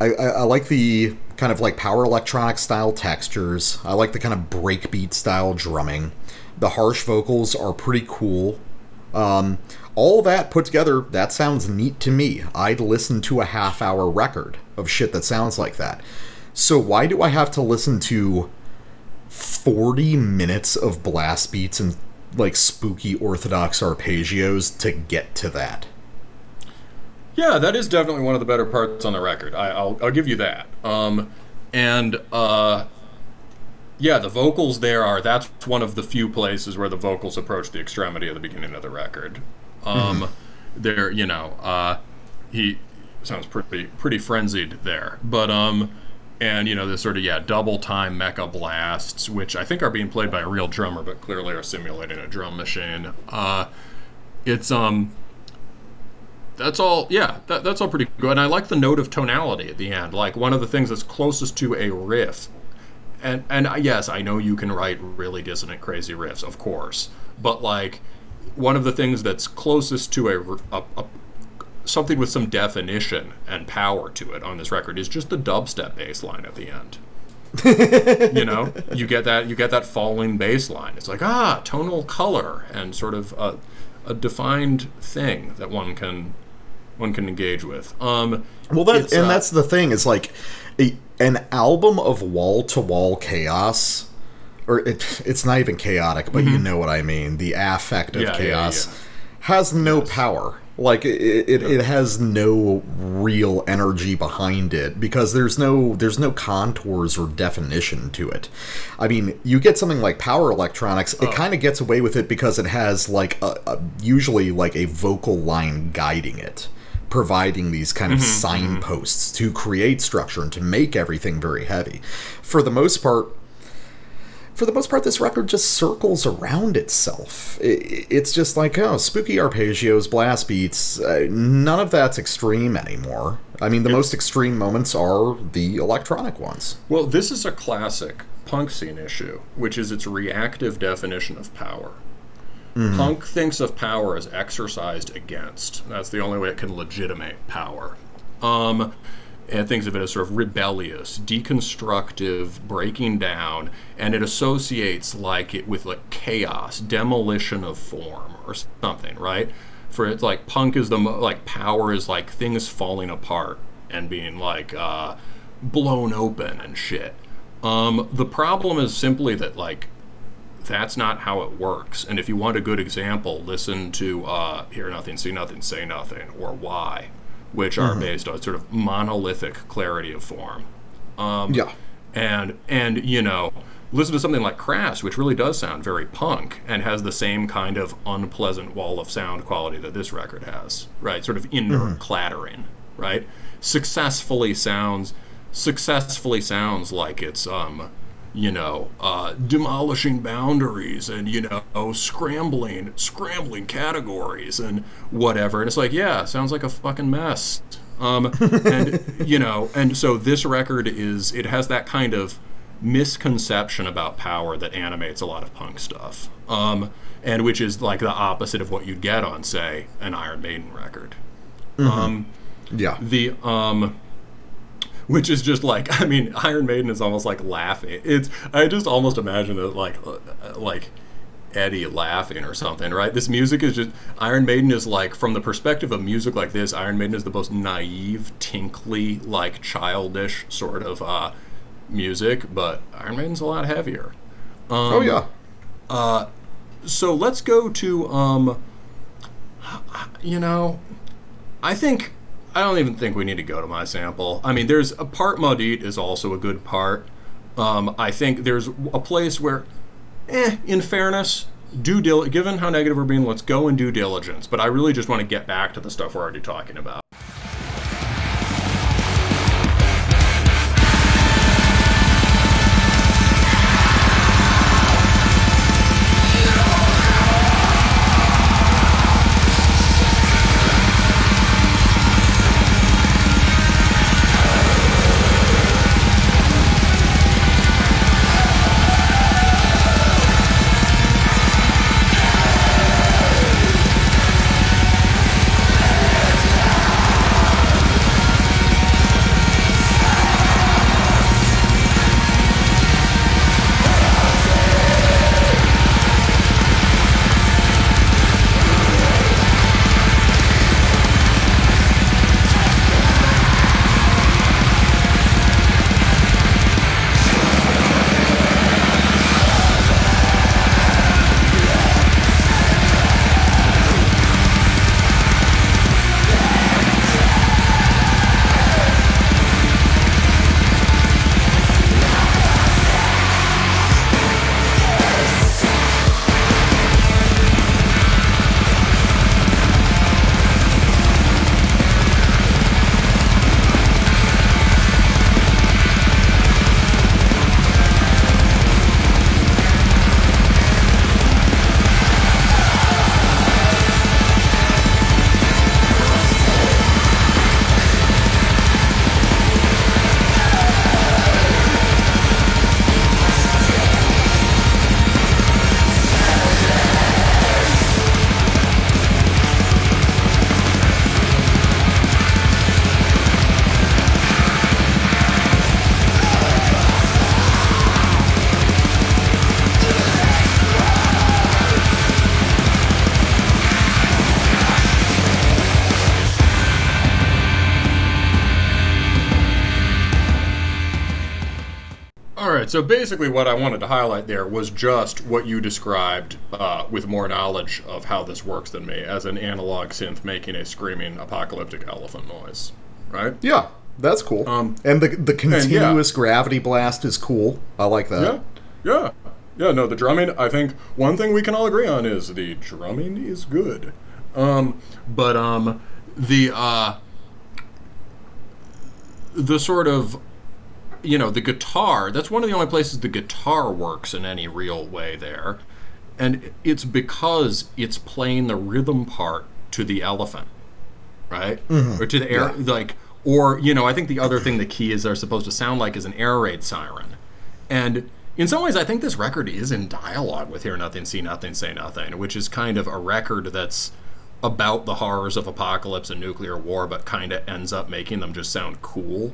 I, I, like the kind of like power electronic style textures. I like the kind of breakbeat style drumming. The harsh vocals are pretty cool. Um, all that put together, that sounds neat to me. I'd listen to a half hour record of shit that sounds like that. So why do I have to listen to 40 minutes of blast beats and like spooky orthodox arpeggios to get to that? Yeah, that is definitely one of the better parts on the record. I, will I'll give you that. Um, and uh, yeah, the vocals there are that's one of the few places where the vocals approach the extremity of the beginning of the record. Um, mm-hmm. There, you know, uh, he sounds pretty pretty frenzied there, but um, and you know the sort of yeah double time mecha blasts, which I think are being played by a real drummer, but clearly are simulating a drum machine. Uh, it's um that's all yeah that, that's all pretty good. And i like the note of tonality at the end. Like one of the things that's closest to a riff and and yes i know you can write really dissonant crazy riffs of course. But like one of the things that's closest to a, a, a something with some definition and power to it on this record is just the dubstep bass line at the end you know you get that you get that falling bass line it's like ah tonal color and sort of a, a defined thing that one can one can engage with. Um, well, that and uh, that's the thing is like a, an album of wall to wall chaos, or it, it's not even chaotic, but mm-hmm. you know what I mean. The affect of yeah, chaos yeah, yeah. has no yes. power. Like it, it, it, has no real energy behind it because there's no there's no contours or definition to it. I mean, you get something like power electronics, oh. it kind of gets away with it because it has like a, a, usually like a vocal line guiding it providing these kind of mm-hmm, mm-hmm. signposts to create structure and to make everything very heavy. For the most part, for the most part, this record just circles around itself. It's just like, oh, spooky arpeggios, blast beats. Uh, none of that's extreme anymore. I mean, the it's, most extreme moments are the electronic ones. Well, this is a classic punk scene issue, which is its reactive definition of power. Mm-hmm. Punk thinks of power as exercised against. That's the only way it can legitimate power. Um, and thinks of it as sort of rebellious, deconstructive, breaking down, and it associates like it with like chaos, demolition of form, or something, right? For it's like punk is the mo- like power is like things falling apart and being like uh, blown open and shit. Um, the problem is simply that like that's not how it works. And if you want a good example, listen to uh, Hear Nothing, See Nothing, Say Nothing, or Why, which are mm-hmm. based on sort of monolithic clarity of form. Um, yeah. And, and, you know, listen to something like Crass, which really does sound very punk and has the same kind of unpleasant wall of sound quality that this record has, right? Sort of inner mm-hmm. clattering, right? Successfully sounds successfully sounds like it's um you know, uh, demolishing boundaries and, you know, scrambling, scrambling categories and whatever. And it's like, yeah, sounds like a fucking mess. Um, and, you know, and so this record is, it has that kind of misconception about power that animates a lot of punk stuff. Um, and which is like the opposite of what you'd get on, say, an Iron Maiden record. Mm-hmm. Um, yeah. The, um, which is just like I mean Iron Maiden is almost like laughing. It's I just almost imagine it like uh, like Eddie laughing or something, right? This music is just Iron Maiden is like from the perspective of music like this, Iron Maiden is the most naive, tinkly, like childish sort of uh, music, but Iron Maiden's a lot heavier. Um, oh yeah. Uh, so let's go to um, you know, I think I don't even think we need to go to my sample. I mean, there's a part Maudit is also a good part. Um, I think there's a place where, eh, in fairness, due dil- given how negative we're being, let's go and do diligence. But I really just want to get back to the stuff we're already talking about. So basically, what I wanted to highlight there was just what you described uh, with more knowledge of how this works than me as an analog synth making a screaming apocalyptic elephant noise. Right? Yeah, that's cool. Um, and the the continuous gravity blast is cool. I like that. Yeah. Yeah. Yeah, no, the drumming, I think one thing we can all agree on is the drumming is good. Um, but um, the uh, the sort of you know the guitar that's one of the only places the guitar works in any real way there. And it's because it's playing the rhythm part to the elephant right? Mm-hmm. Or to the air Yeah. like or you know i think the other thing the key is they're supposed to sound like is an air raid siren. And in some ways i think this record is in dialogue with hear nothing see nothing say nothing which is kind of a record that's about the horrors of apocalypse and nuclear war but kind of ends up making them just sound cool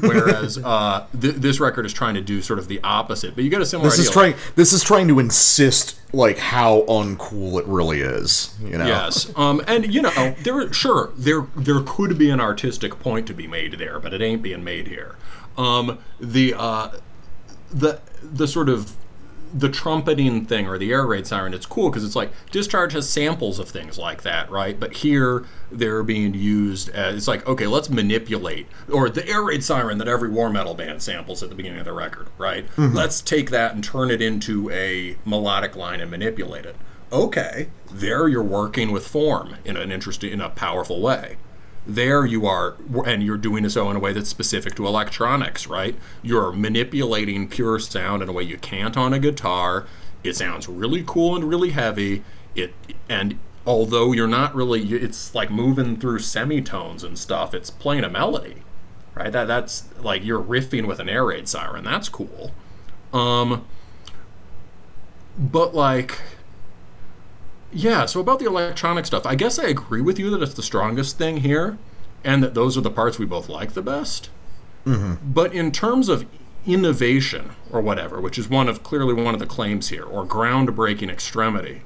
whereas uh, th- this record is trying to do sort of the opposite but you get a similar This is trying. This is trying to insist like how uncool it really is. You know. Yes, um, and you know, there sure there there could be an artistic point to be made there, but it ain't being made here. Um, the uh, the the sort of the trumpeting thing or the air raid siren, it's cool because it's like discharge has samples of things like that, right? But here they're being used as it's like okay, let's manipulate or the air raid siren that every war metal band samples at the beginning of the record, right? Mm-hmm. Let's take that and turn it into a melodic line and manipulate it. Okay, there you're working with form in an interesting, in a powerful way there you are and you're doing so in a way that's specific to electronics right? You're manipulating pure sound in a way you can't on a guitar. It sounds really cool and really heavy. It and although you're not really it's like moving through semitones and stuff it's playing a melody right? That that's like you're riffing with an air raid siren. That's cool. Um but like yeah, so about the electronic stuff, I guess I agree with you that it's the strongest thing here, and that those are the parts we both like the best. But in terms of innovation or whatever, which is one of clearly one of the claims here, or groundbreaking extremity,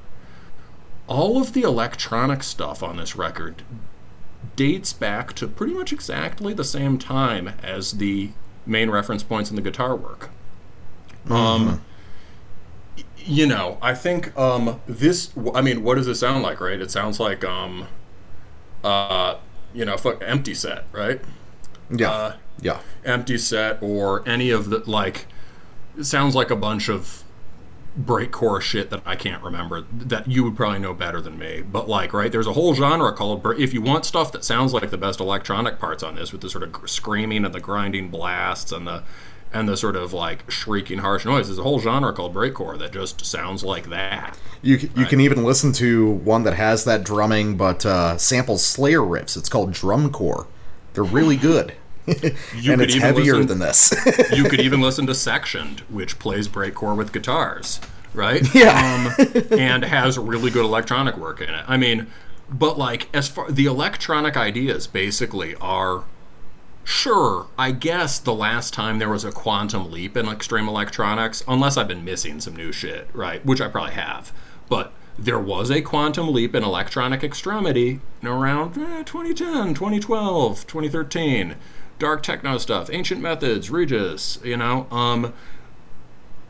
all of the electronic stuff on this record dates back to pretty much exactly the same time as the main reference points in the guitar work. Um, you know, I think um, this. I mean, what does it sound like? Right? It sounds like um, uh, you know, fuck, Emptyset, right? Yeah. Uh, yeah. Emptyset or any of the like. It sounds like a bunch of breakcore shit that I can't remember that you would probably know better than me. But like, right? There's a whole genre called. If you want stuff that sounds like the best electronic parts on this, with the sort of screaming and the grinding blasts and the and the sort of like shrieking harsh noise, there's a whole genre called breakcore that just sounds like that. You you can even listen to one that has that drumming but uh, samples Slayer riffs. It's called Drumcorps. They're really good. and could it's heavier listen- than this. you could even listen to Sectioned, which plays breakcore with guitars, right? Yeah. Um, and has really good electronic work in it. I mean, but like as far the electronic ideas basically are sure, I guess the last time there was a quantum leap in extreme electronics, unless I've been missing some new shit, right? Which I probably have. But there was a quantum leap in electronic extremity around eh, 2010, 2012, 2013. Dark techno stuff, ancient methods, Regis, you know, um,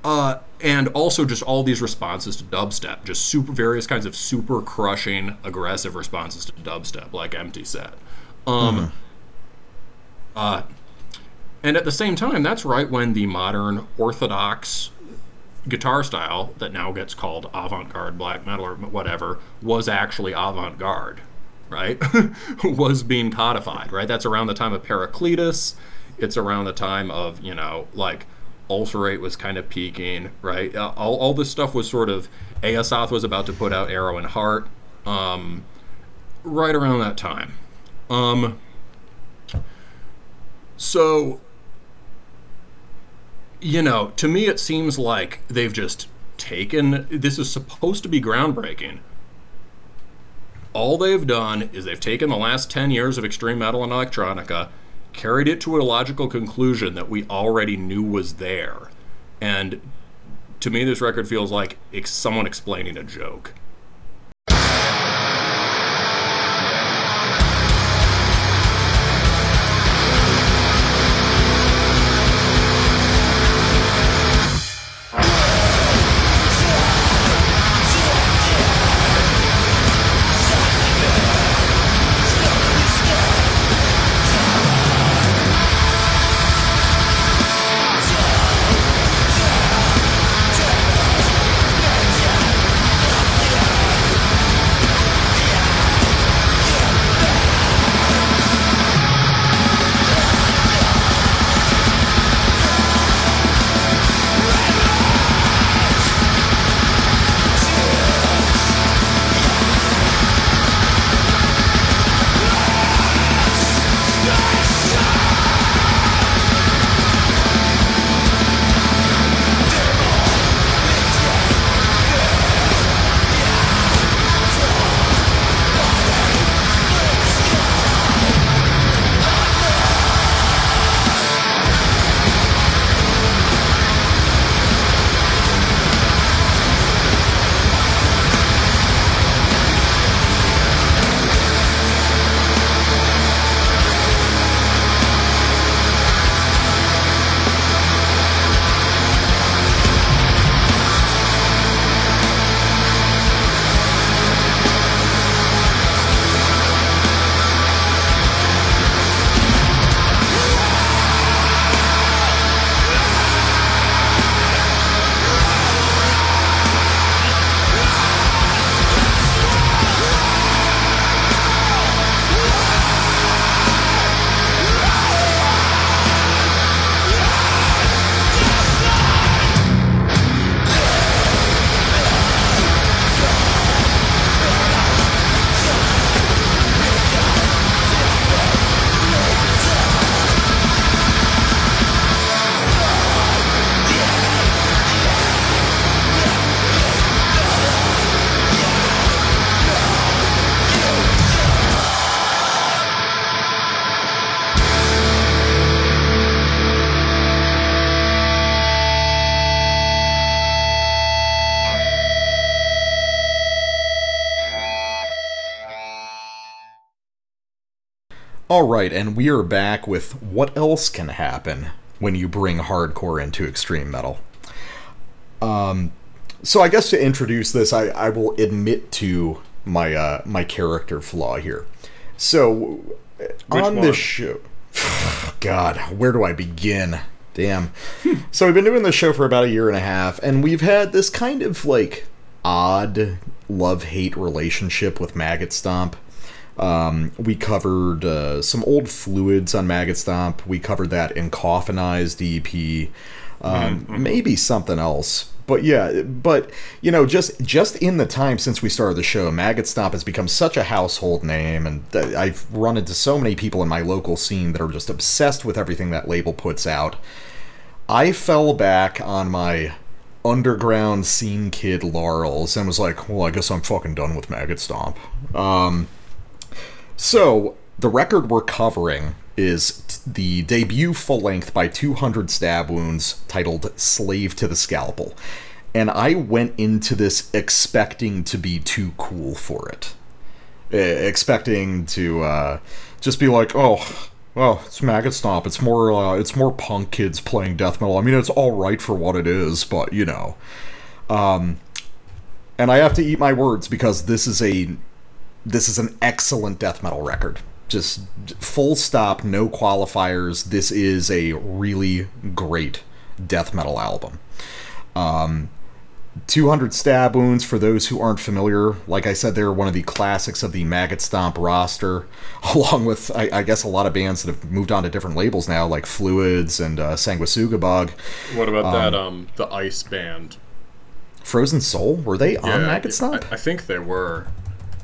uh, and also just all these responses to dubstep, just super various kinds of super crushing, aggressive responses to dubstep, like Emptyset. Um, uh, and at the same time, that's right when the modern orthodox guitar style that now gets called avant-garde black metal or whatever was actually avant-garde right? Was being codified right? That's around the time of Paracletus it's around the time of you know like ulcerate was kind of peaking right? Uh, all, all this stuff was sort of Aosoth was about to put out Arrow in Heart um, right around that time. Um, so you know, to me, it seems like they've just taken this is supposed to be groundbreaking. All they've done is they've taken the last 10 years of extreme metal and electronica, carried it to a logical conclusion that we already knew was there. And to me, this record feels like someone explaining a joke. All right, and we are back with what else can happen when you bring hardcore into extreme metal. Um, so I guess to introduce this, I, I will admit to my uh, my character flaw here. So on one? this show, God, where do I begin? Damn. so we've been doing this show for about a year and a half, and we've had this kind of like odd love hate relationship with Maggot Stomp. Um, we covered uh, some old fluids on Maggot Stomp. We covered that in Coffinized EP. Um, Maybe something else. But yeah, but you know, just just in the time since we started the show, Maggot Stomp has become such a household name, and I've run into so many people in my local scene that are just obsessed with everything that label puts out. I fell back on my underground scene kid laurels and was like, well, I guess I'm fucking done with Maggot Stomp. Um, so, the record we're covering is t- the debut full length by 200 Stab Wounds titled Slave to the Scalpel. And I went into this expecting to be too cool for it. Eh, expecting to uh, just be like, oh, well, it's Maggot Stomp. It's more, uh, it's more punk kids playing death metal. I mean, it's all right for what it is, but you know. Um, and I have to eat my words because this is a this is an excellent death metal record. Just full stop, no qualifiers. This is a really great death metal album. Um, 200 Stab Wounds, for those who aren't familiar, like I said, they're one of the classics of the Maggot Stomp roster, along with, I, I guess, a lot of bands that have moved on to different labels now, like Fluids and uh, Sanguisugabogg. What about that? Um, the Ice Band. Frozen Soul, were they on Yeah, Maggot Stomp? I, I think they were.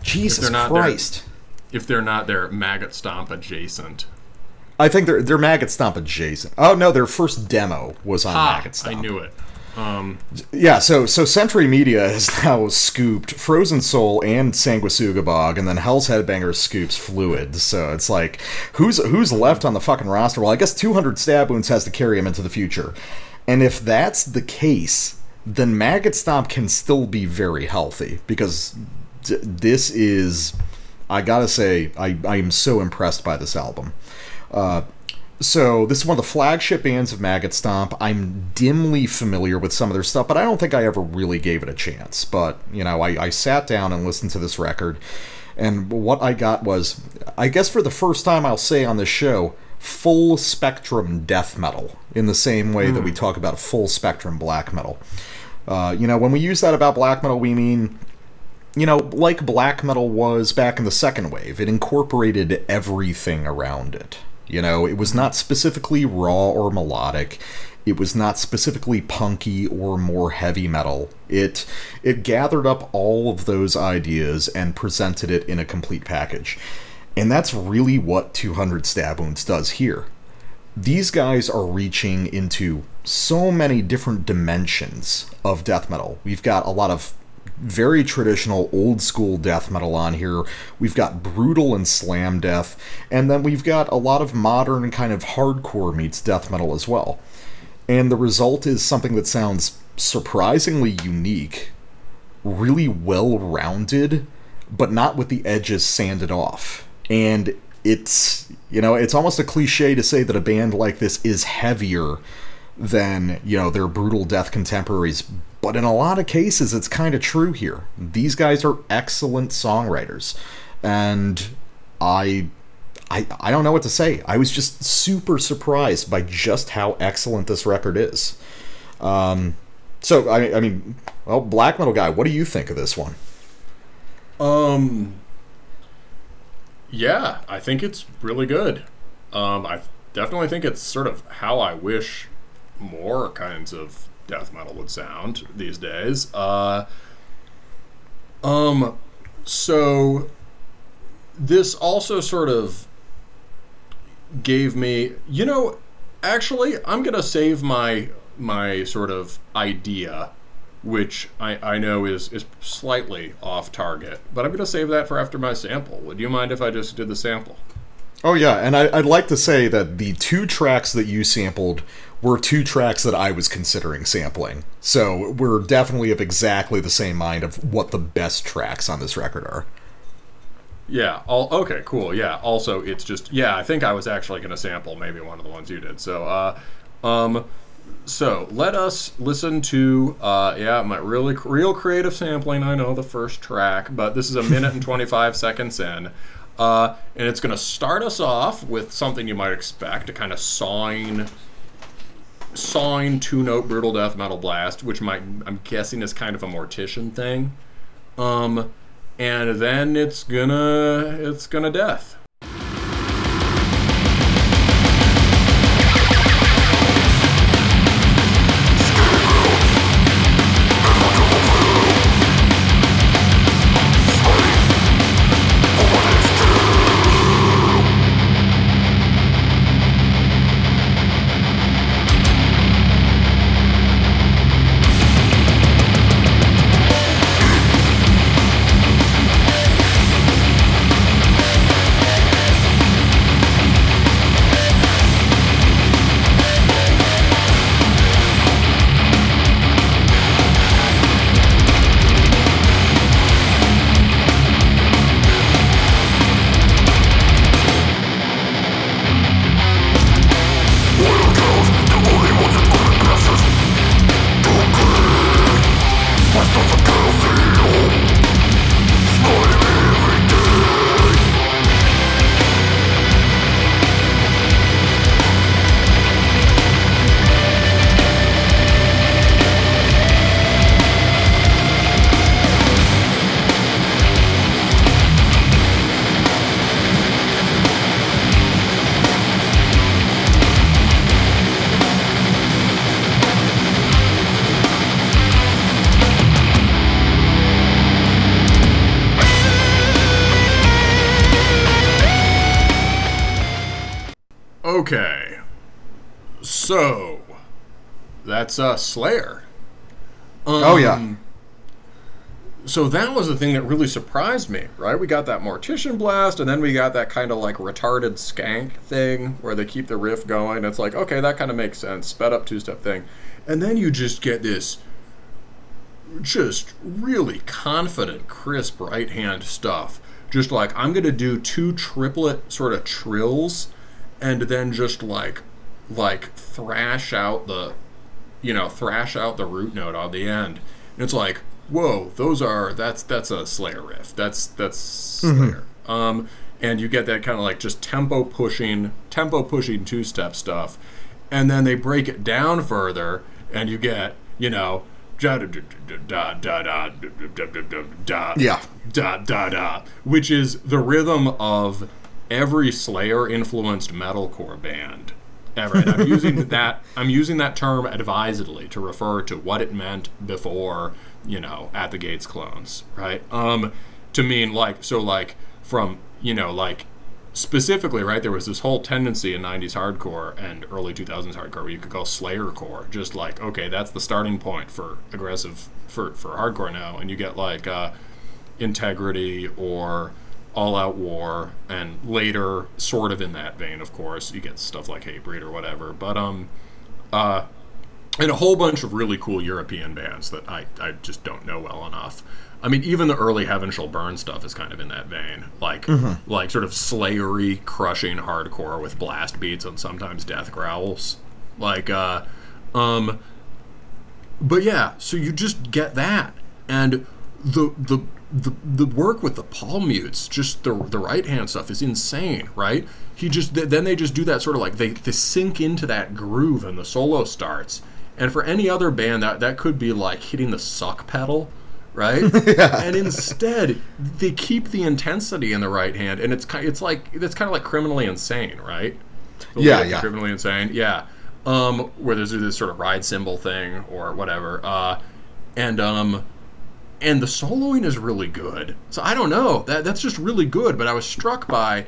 Jesus they're- Christ. If they're not, they're Maggot Stomp adjacent. I think they're they're Maggot Stomp adjacent. Oh no, their first demo was on Ah, Maggot Stomp. I knew it. Um, Yeah, so so Century Media has now scooped Frozen Soul and Sanguisugabogg, and then Hell's Headbangers scoops Fluid. So it's like, who's who's left on the fucking roster? Well, I guess 200 Stab Wounds has to carry him into the future, and if that's the case, then Maggot Stomp can still be very healthy because this is, I gotta say, I I am so impressed by this album. Uh, so this is one of the flagship bands of Maggot Stomp. I'm dimly familiar with some of their stuff, but I don't think I ever really gave it a chance. But you know, I, I sat down and listened to this record, and what I got was, I guess for the first time, I'll say on this show, full spectrum death metal in the same way that we talk about full spectrum black metal. Uh, you know, when we use that about black metal, we mean you know, like black metal was back in the second wave, it incorporated everything around it. You know, it was not specifically raw or melodic. It was not specifically punky or more heavy metal. It it gathered up all of those ideas and presented it in a complete package. And that's really what 200 Stab Wounds does here these guys are reaching into so many different dimensions of death metal. We've got a lot of very traditional old school death metal on here. We've got brutal and slam death, and then we've got a lot of modern kind of hardcore meets death metal as well. And the result is something that sounds surprisingly unique, really well rounded, but not with the edges sanded off. And it's, you know, it's almost a cliche to say that a band like this is heavier than, you know, their brutal death contemporaries. But in a lot of cases, it's kind of true here. These guys are excellent songwriters. And I I, I don't know what to say. I was just super surprised by just how excellent this record is. Um, so I, I mean, well, black metal guy, what do you think of this one? Um. Yeah, I think it's really good. Um, I definitely think it's sort of how I wish more kinds of death metal would sound these days. Uh, um, so this also sort of gave me, you know, actually, I'm gonna save my my sort of idea which I, I know is, is slightly off target, but I'm to save that for after my sample. Would you mind if I just did the sample? Oh yeah, and I, I'd like to say that the two tracks that you sampled were two tracks that I was considering sampling. So we're definitely of exactly the same mind of what the best tracks on this record are. Yeah. All okay. Cool. Yeah. Also, it's just yeah. I think I was actually going to sample maybe one of the ones you did. So, uh, um, so let us listen to uh, yeah my really real creative sampling. I know the first track, but this is a minute and twenty five seconds in. Uh, and it's going to start us off with something you might expect a kind of sawing sawing two note brutal death metal blast which might i'm guessing is kind of a mortician thing. Um and then it's gonna it's gonna death that's uh Slayer. oh yeah. Um, So that was the thing that really surprised me, right? We got that Mortician Blast, and then we got that kind of like retarded skank thing where they keep the riff going. It's like, okay, that kind of makes sense. Sped up two step thing. And then you just get this just really confident, crisp right hand stuff. Just like, I'm going to do two triplet sort of trills and then just like, like thrash out the, you know, thrash out the root note on the end. And it's like, whoa, those are that's that's a Slayer riff. That's that's Slayer. Mm-hmm. Um, and you get that kind of like just tempo pushing, tempo pushing two step stuff, and then they break it down further, and you get you know. Da da da da da da da da da da, which is the rhythm of every Slayer influenced metalcore band ever. And I'm using that I'm using that term advisedly to refer to what it meant before, you know, at the gates clones, right? Um to mean like so like from, you know, like specifically, right, there was this whole tendency in 90s hardcore and early 2000s hardcore where you could call Slayer core just like, okay, that's the starting point for aggressive for for hardcore now and you get like uh integrity or all out war and later sort of in that vein of course you get stuff like hatebreed or whatever but um uh and a whole bunch of really cool european bands that i i just don't know well enough. I mean even the early heaven shall burn stuff is kind of in that vein like like sort of slayery crushing hardcore with blast beats and sometimes death growls. Like uh um but yeah, so you just get that, and the the the, the work with the palm mutes, just the the right hand stuff is insane, right? He just th- then they just do that sort of like they, they sink into that groove and the solo starts, and for any other band that that could be like hitting the suck pedal, right? And instead they keep the intensity in the right hand, and it's ki- it's like it's kind of like criminally insane, right? The Yeah, yeah. criminally insane. Yeah. Um, where there's this sort of ride cymbal thing or whatever. Uh, and um, and the soloing is really good. So I don't know. That that's just really good. But I was struck by.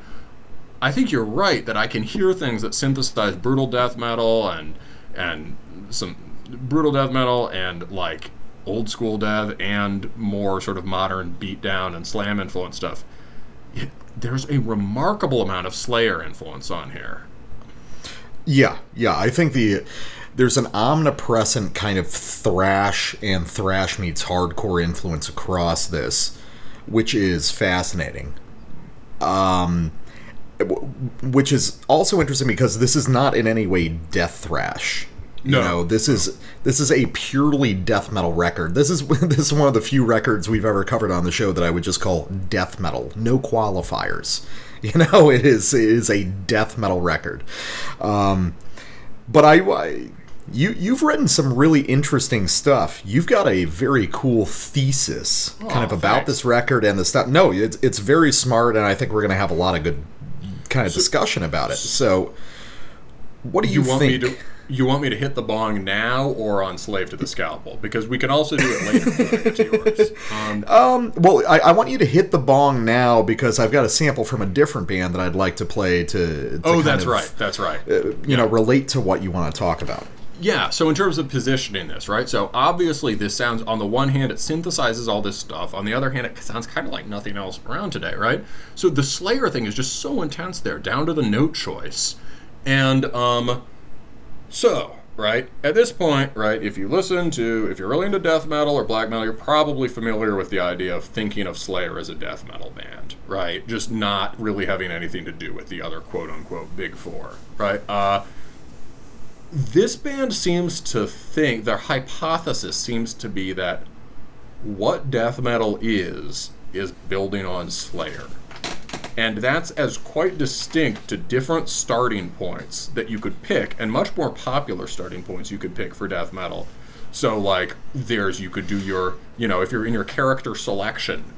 I think you're right that I can hear things that synthesize brutal death metal and and some brutal death metal and like old school death and more sort of modern beatdown and slam influence stuff. It- there's a remarkable amount of Slayer influence on here. Yeah, yeah. I think the there's an omnipresent kind of thrash and thrash meets hardcore influence across this, which is fascinating. um, which is also interesting because this is not in any way death thrash. No. You know, this is this is a purely death metal record. This is this is one of the few records we've ever covered on the show that I would just call death metal, no qualifiers. You know, it is it is a death metal record. Um, but I, I you you've written some really interesting stuff. You've got a very cool thesis kind of Oh, about thanks. this record and the stuff. No, it's it's very smart, and I think we're going to have a lot of good kind of discussion about it. So, what do you, You want think? me to? You want me to hit the bong now or on Slave to the Scalpel? Because we can also do it later. when I get to yours. Um, Um, well, I, I want you to hit the bong now because I've got a sample from a different band that I'd like to play to. to oh, that's of, right. That's right. You know, relate to what you want to talk about. Yeah, so in terms of positioning this, right? So obviously, this sounds, on the one hand, it synthesizes all this stuff. On the other hand, it sounds kind of like nothing else around today, right? So the Slayer thing is just so intense there, down to the note choice. And, um, so, right, at this point, right, if you listen to, if you're really into death metal or black metal, you're probably familiar with the idea of thinking of Slayer as a death metal band, right? Just not really having anything to do with the other quote unquote big four, right? Uh, this band seems to think their hypothesis seems to be that what death metal is is building on Slayer. And that's as quite distinct to different starting points that you could pick, and much more popular starting points you could pick for death metal. So, like, there's you could do your, you know, if you're in your character selection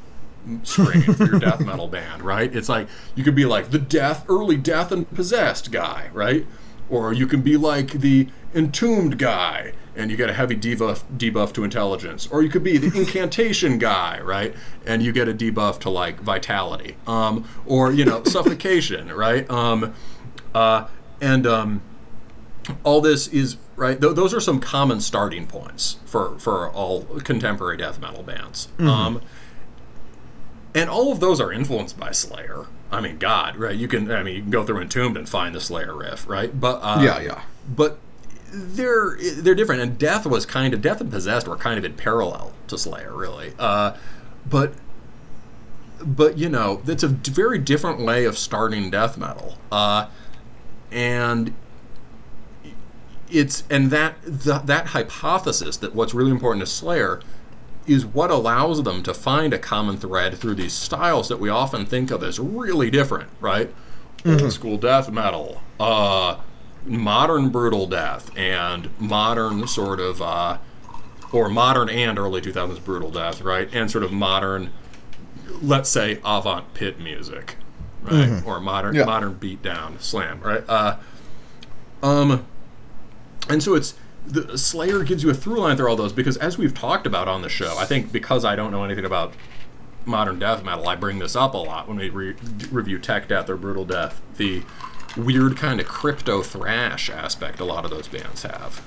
screen for your death metal band, right? It's like you could be like the death, early death and possessed guy, right? Or you can be like the entombed guy, and you get a heavy debuff, debuff to intelligence. Or you could be the incantation guy, right? And you get a debuff to like vitality. Um, or you know suffocation, right? Um, uh, and um, all this is right. Th- those are some common starting points for for all contemporary death metal bands. Um, and all of those are influenced by Slayer. I mean, God, right? You can, I mean, you can go through Entombed and find the Slayer riff, right? But uh, Yeah, yeah. But they're they're different, and Death was kind of Death and Possessed were kind of in parallel to Slayer, really. Uh, but but you know, it's a very different way of starting death metal, uh, and it's and that the, that hypothesis that what's really important to Slayer is what allows them to find a common thread through these styles that we often think of as really different, right? Old school death metal, uh, modern brutal death, and modern sort of, uh, or modern and early 2000s brutal death, right? And sort of modern, let's say, avant pit music, right? Or modern Yeah. modern beatdown slam, right? Uh, um, and so it's the Slayer gives you a through line through all those because as we've talked about on the show, I think because I don't know anything about modern death metal, I bring this up a lot when we re- review tech death or brutal death. The weird kind of crypto thrash aspect a lot of those bands have.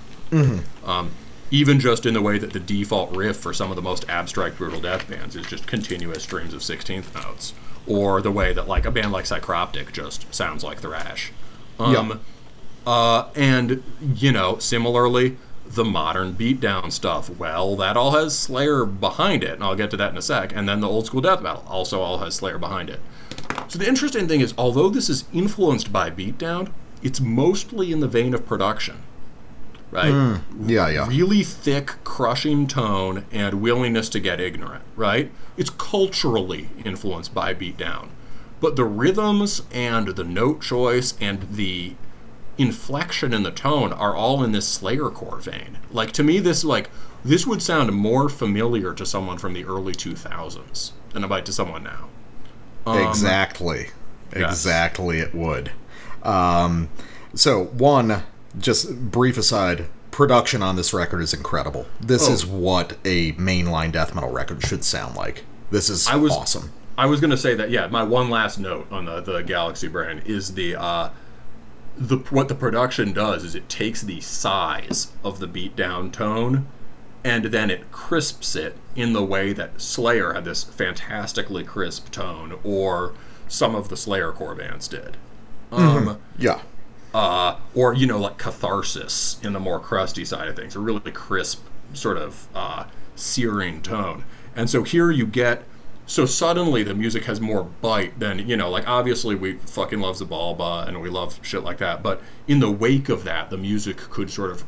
Um, even just in the way that the default riff for some of the most abstract brutal death bands is just continuous streams of 16th notes, or the way that like a band like Psychroptic just sounds like thrash. Um. Uh, and you know, similarly, the modern beatdown stuff. Well, that all has Slayer behind it, and I'll get to that in a sec. And then the old school death metal also all has Slayer behind it. So the interesting thing is, although this is influenced by beatdown, it's mostly in the vein of production, right? Yeah, yeah. really thick, crushing tone and willingness to get ignorant, right? It's culturally influenced by beatdown. But the rhythms and the note choice and the inflection in the tone are all in this Slayer core vein. Like to me this like this would sound more familiar to someone from the early 2000s than it might to someone now. exactly. yes. Exactly, it would. Um, so, one, just brief aside, production on this record is incredible. This Oh. is what a mainline death metal record should sound like. This is I was awesome. I was gonna say that. Yeah, my one last note on the the Galaxy brand is the uh, the what the production does is it takes the size of the beatdown tone, and then it crisps it in the way that Slayer had this fantastically crisp tone, or some of the Slayer core bands did. Um, Yeah. uh, or you know like catharsis in the more crusty side of things a really crisp sort of uh, searing tone and so here you get so suddenly the music has more bite than you know like obviously we fucking love Xibalba and we love shit like that but in the wake of that the music could sort of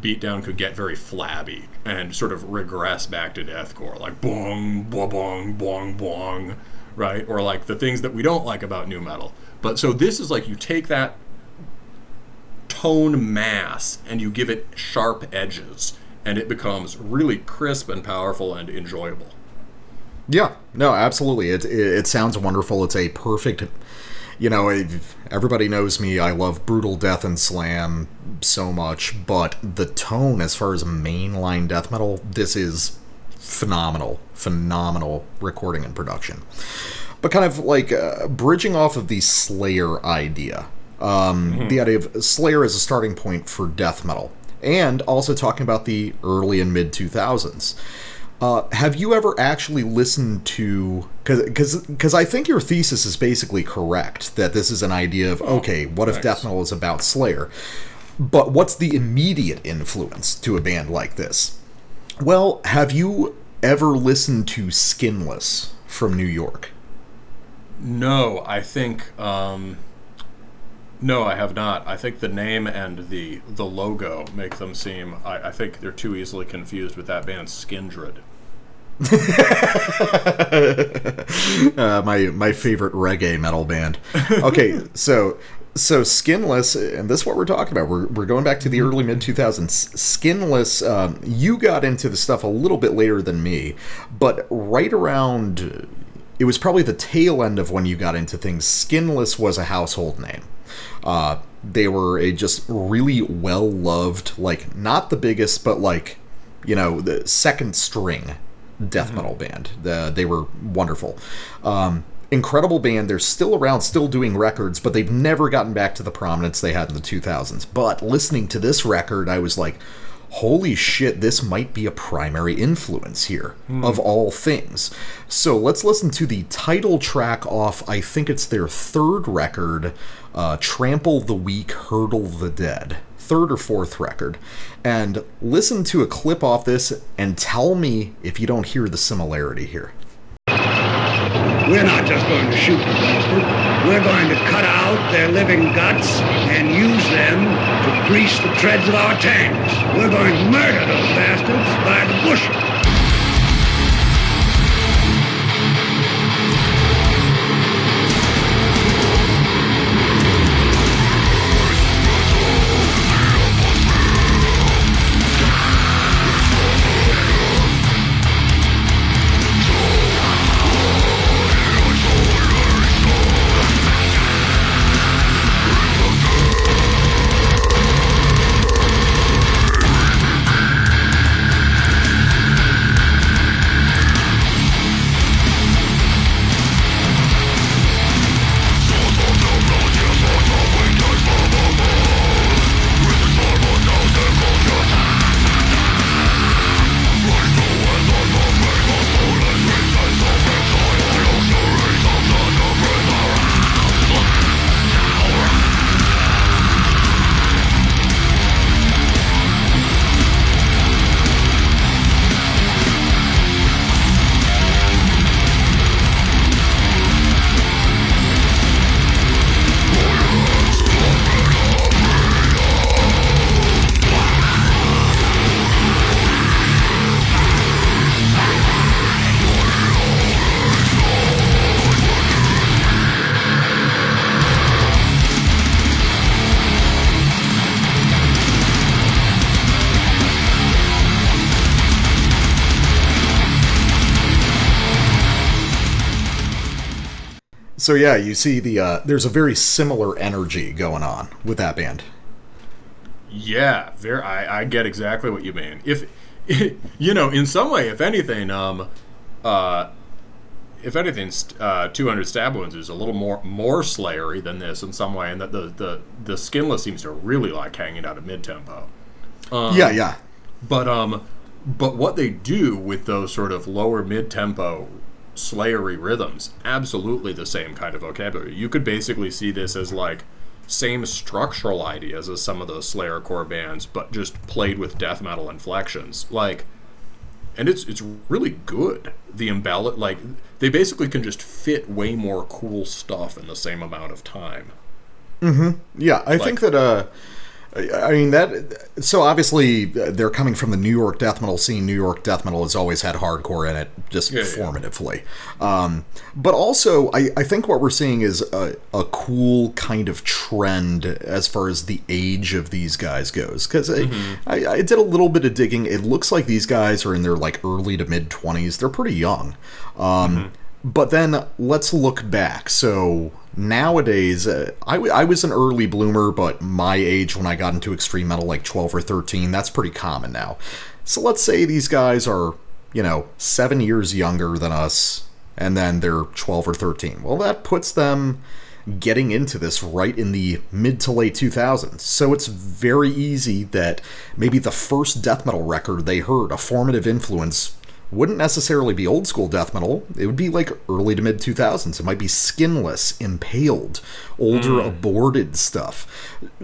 beatdown could get very flabby and sort of regress back to deathcore like bong bong bong bong bong right? Or like the things that we don't like about nu metal. But so this is like you take that tone mass and you give it sharp edges and it becomes really crisp and powerful and enjoyable Yeah, no, absolutely. It, it it sounds wonderful. It's a perfect, you know, everybody knows me. I love brutal death and slam so much, but the tone, as far as mainline death metal, this is phenomenal, phenomenal recording and production. But kind of like uh, bridging off of the Slayer idea, um, the idea of Slayer as a starting point for death metal, and also talking about the early and mid 2000s. Uh, have you ever actually listened to because because I think your thesis is basically correct that this is an idea of okay, what if death metal is about Slayer? But what's the immediate influence to a band like this? Well, have you ever listened to Skinless from New York? No, I think um, no, I have not. I think the name and the the logo make them seem. I, I think they're too easily confused with that band Skindred. uh, my my favorite reggae metal band. Okay, so so Skinless, and this is what we're talking about. We're, we're going back to the early mid 2000s. Skinless, um, you got into the stuff a little bit later than me, but right around, it was probably the tail end of when you got into things. Skinless was a household name. Uh, they were a just really well loved, like not the biggest, but like you know the second string death metal band. The, they were wonderful. Um, incredible band. They're still around, still doing records, but they've never gotten back to the prominence they had in the 2000s. But listening to this record, I was like, holy shit, this might be a primary influence here, of all things. So let's listen to the title track off, I think it's their third record, uh, Trample the Weak, Hurdle the Dead. Third or fourth record. And listen to a clip off this and tell me if you don't hear the similarity here. We're not just going to shoot the bastard. We're going to cut out their living guts and use them to grease the treads of our tanks. We're going to murder those bastards by the bushel. So yeah, you see the uh, there's a very similar energy going on with that band. Yeah, very. I, I get exactly what you mean. If you know, in some way, if anything, um, uh, if anything, uh, 200 stab wounds is a little more more slayery than this in some way, and that the the the skinless seems to really like hanging out at mid tempo. yeah, yeah. But um, but what they do with those sort of lower mid tempo slayery rhythms, absolutely the same kind of vocabulary. You could basically see this as like same structural ideas as some of those Slayer core bands, but just played with death metal inflections. Like and it's it's really good. The embellish like they basically can just fit way more cool stuff in the same amount of time. Mm-hmm. Yeah, I think that. Uh, I mean that. So obviously, uh, they're coming from the New York death metal scene. New York death metal has always had hardcore in it, just Yeah, yeah. formatively. Um, but also, I, I think what we're seeing is a, a cool kind of trend as far as the age of these guys goes. Because Mm-hmm. I, I, I did a little bit of digging. It looks like these guys are in their like early to mid twenties. They're pretty young. Um, Mm-hmm. But then let's look back. So nowadays, uh, I, w- I was an early bloomer, but my age when I got into extreme metal, like 12 or 13, that's pretty common now. So let's say these guys are, you know, seven years younger than us, and then they're 12 or 13. Well, that puts them getting into this right in the mid to late 2000s. So it's very easy that maybe the first death metal record they heard, a formative influence, wouldn't necessarily be old school death metal. It would be like early to mid 2000s. It might be skinless, impaled, older, aborted stuff.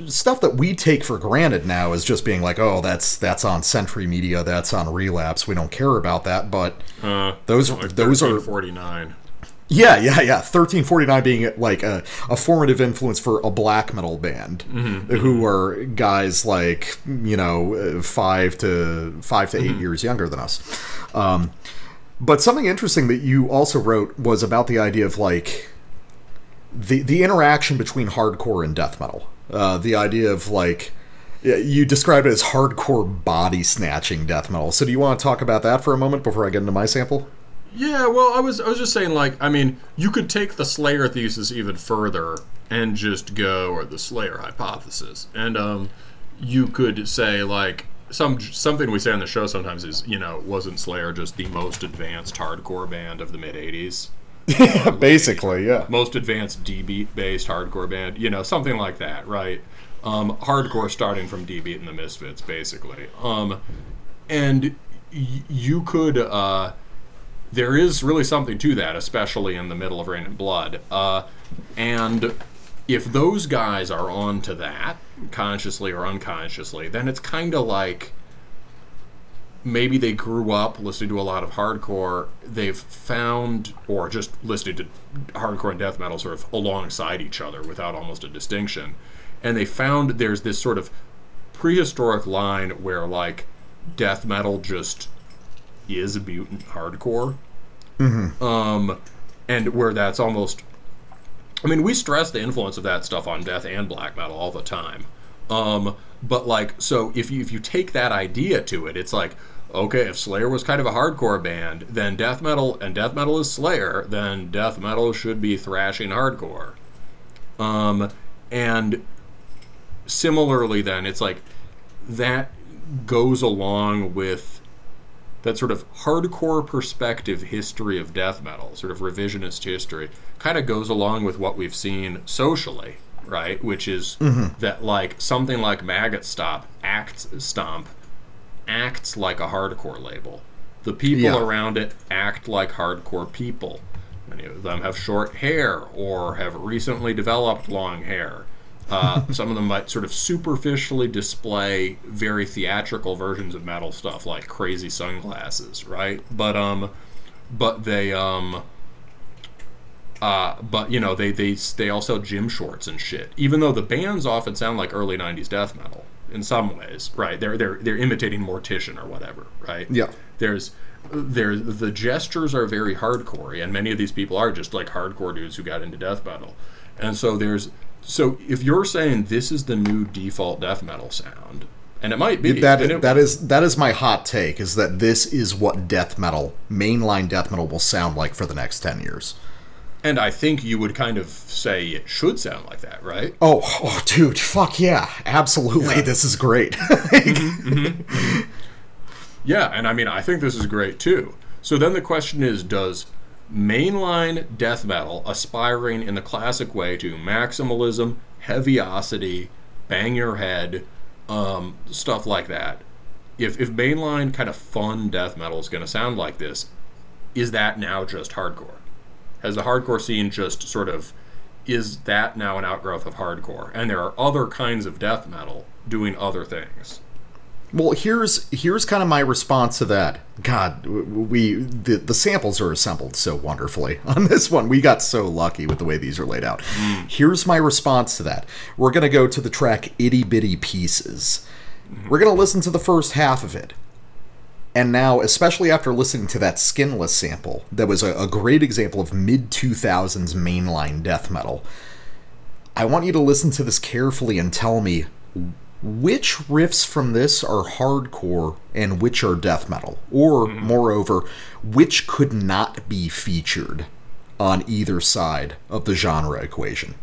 Stuff that we take for granted now as just being like, oh, that's that's on Century Media, that's on Relapse. We don't care about that. But Uh, those like those are 49. Yeah, yeah, yeah. Thirteen forty nine being like a, a formative influence for a black metal band, who are guys like you know uh, five to five to 8 years younger than us. Um, but something interesting that you also wrote was about the idea of like the the interaction between hardcore and death metal. Uh, the idea of like you described it as hardcore body snatching death metal. So do you want to talk about that for a moment before I get into my sample? Yeah, well, I was I was just saying like I mean, you could take the Slayer thesis even further and just go or the Slayer hypothesis. And um you could say like some something we say on the show sometimes is, you know, wasn't Slayer just the most advanced hardcore band of the mid 80s? Basically, yeah. most advanced D beat based hardcore band, you know, something like that, right? Um, hardcore starting from D beat and the Misfits, basically. Um, and y- you could, uh, there is really something to that, especially in the middle of Reign in Blood. Uh, and if those guys are on to that, consciously or unconsciously, then it's kind of like maybe they grew up listening to a lot of hardcore. They've found, or just listening to hardcore and death metal sort of alongside each other without almost a distinction. And they found there's this sort of prehistoric line where, like, death metal just is a mutant hardcore. Um, and where that's almost I mean, we stress the influence of that stuff on death and black metal all the time. Um, but like, so if you if you take that idea to it, it's like, okay, if Slayer was kind of a hardcore band, then death metal and death metal is Slayer, then death metal should be thrashing hardcore. Um, and similarly, then it's like that goes along with that sort of hardcore perspective history of death metal, sort of revisionist history, kind of goes along with what we've seen socially, right? Which is mm-hmm. that like something like Maggot Stop acts Stomp acts like a hardcore label. The people Yeah. around it act like hardcore people. Many of them have short hair or have recently developed long hair. Uh, some of them might sort of superficially display very theatrical versions of metal stuff, like crazy sunglasses, right? But um, but they um, uh, but you know they they they all sell gym shorts and shit. Even though the bands often sound like early '90s death metal in some ways, right? They're they're they're imitating Mortician or whatever, right? Yeah. There's there the gestures are very hardcore, and many of these people are just like hardcore dudes who got into death metal, and so there's so if you're saying this is the new default death metal sound, and it might be That it- that is that is my hot take is that this is what death metal, mainline death metal will sound like for the next 10 years. and I think you would kind of say it should sound like that, right? Oh, oh dude, fuck yeah. Absolutely. This is great. Mm-hmm, mm-hmm. Yeah, and I mean, I think this is great too. So then the question is does mainline death metal, aspiring in the classic way to maximalism, heaviosity, bang your head, um, stuff like that, if, if mainline kind of fun death metal is going to sound like this, is that now just hardcore? Has the hardcore scene just sort of is that now an outgrowth of hardcore? And there are other kinds of death metal doing other things. Well, here's here's kind of my response to that. God, we the the samples are assembled so wonderfully on this one. We got so lucky with the way these are laid out. Mm. Here's my response to that. We're gonna go to the track "Itty Bitty Pieces." We're gonna listen to the first half of it. And now, especially after listening to that Skinless sample, that was a, a great example of mid 2000s mainline death metal, I want you to listen to this carefully and tell me which riffs from this are hardcore and which are death metal. Or, hmm. moreover, which could not be featured on either side of the genre equation.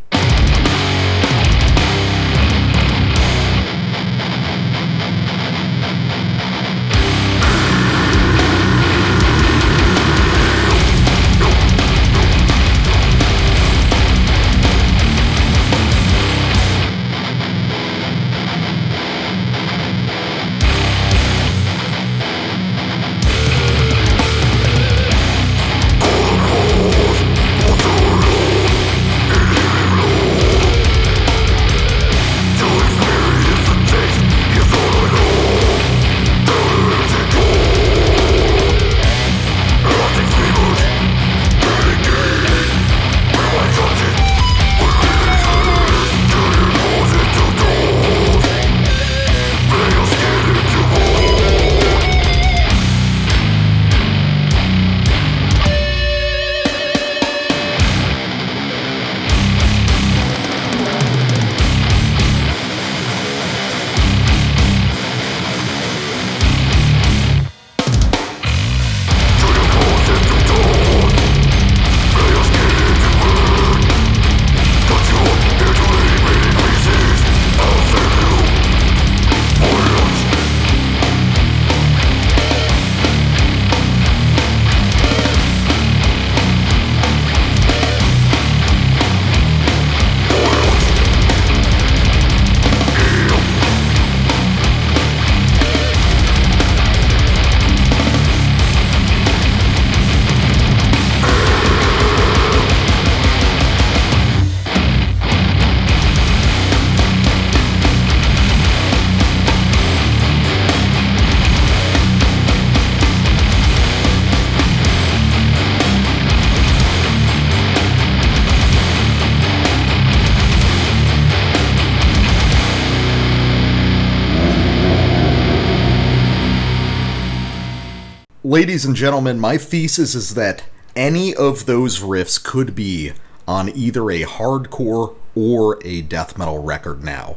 Ladies and gentlemen, my thesis is that any of those riffs could be on either a hardcore or a death metal record now.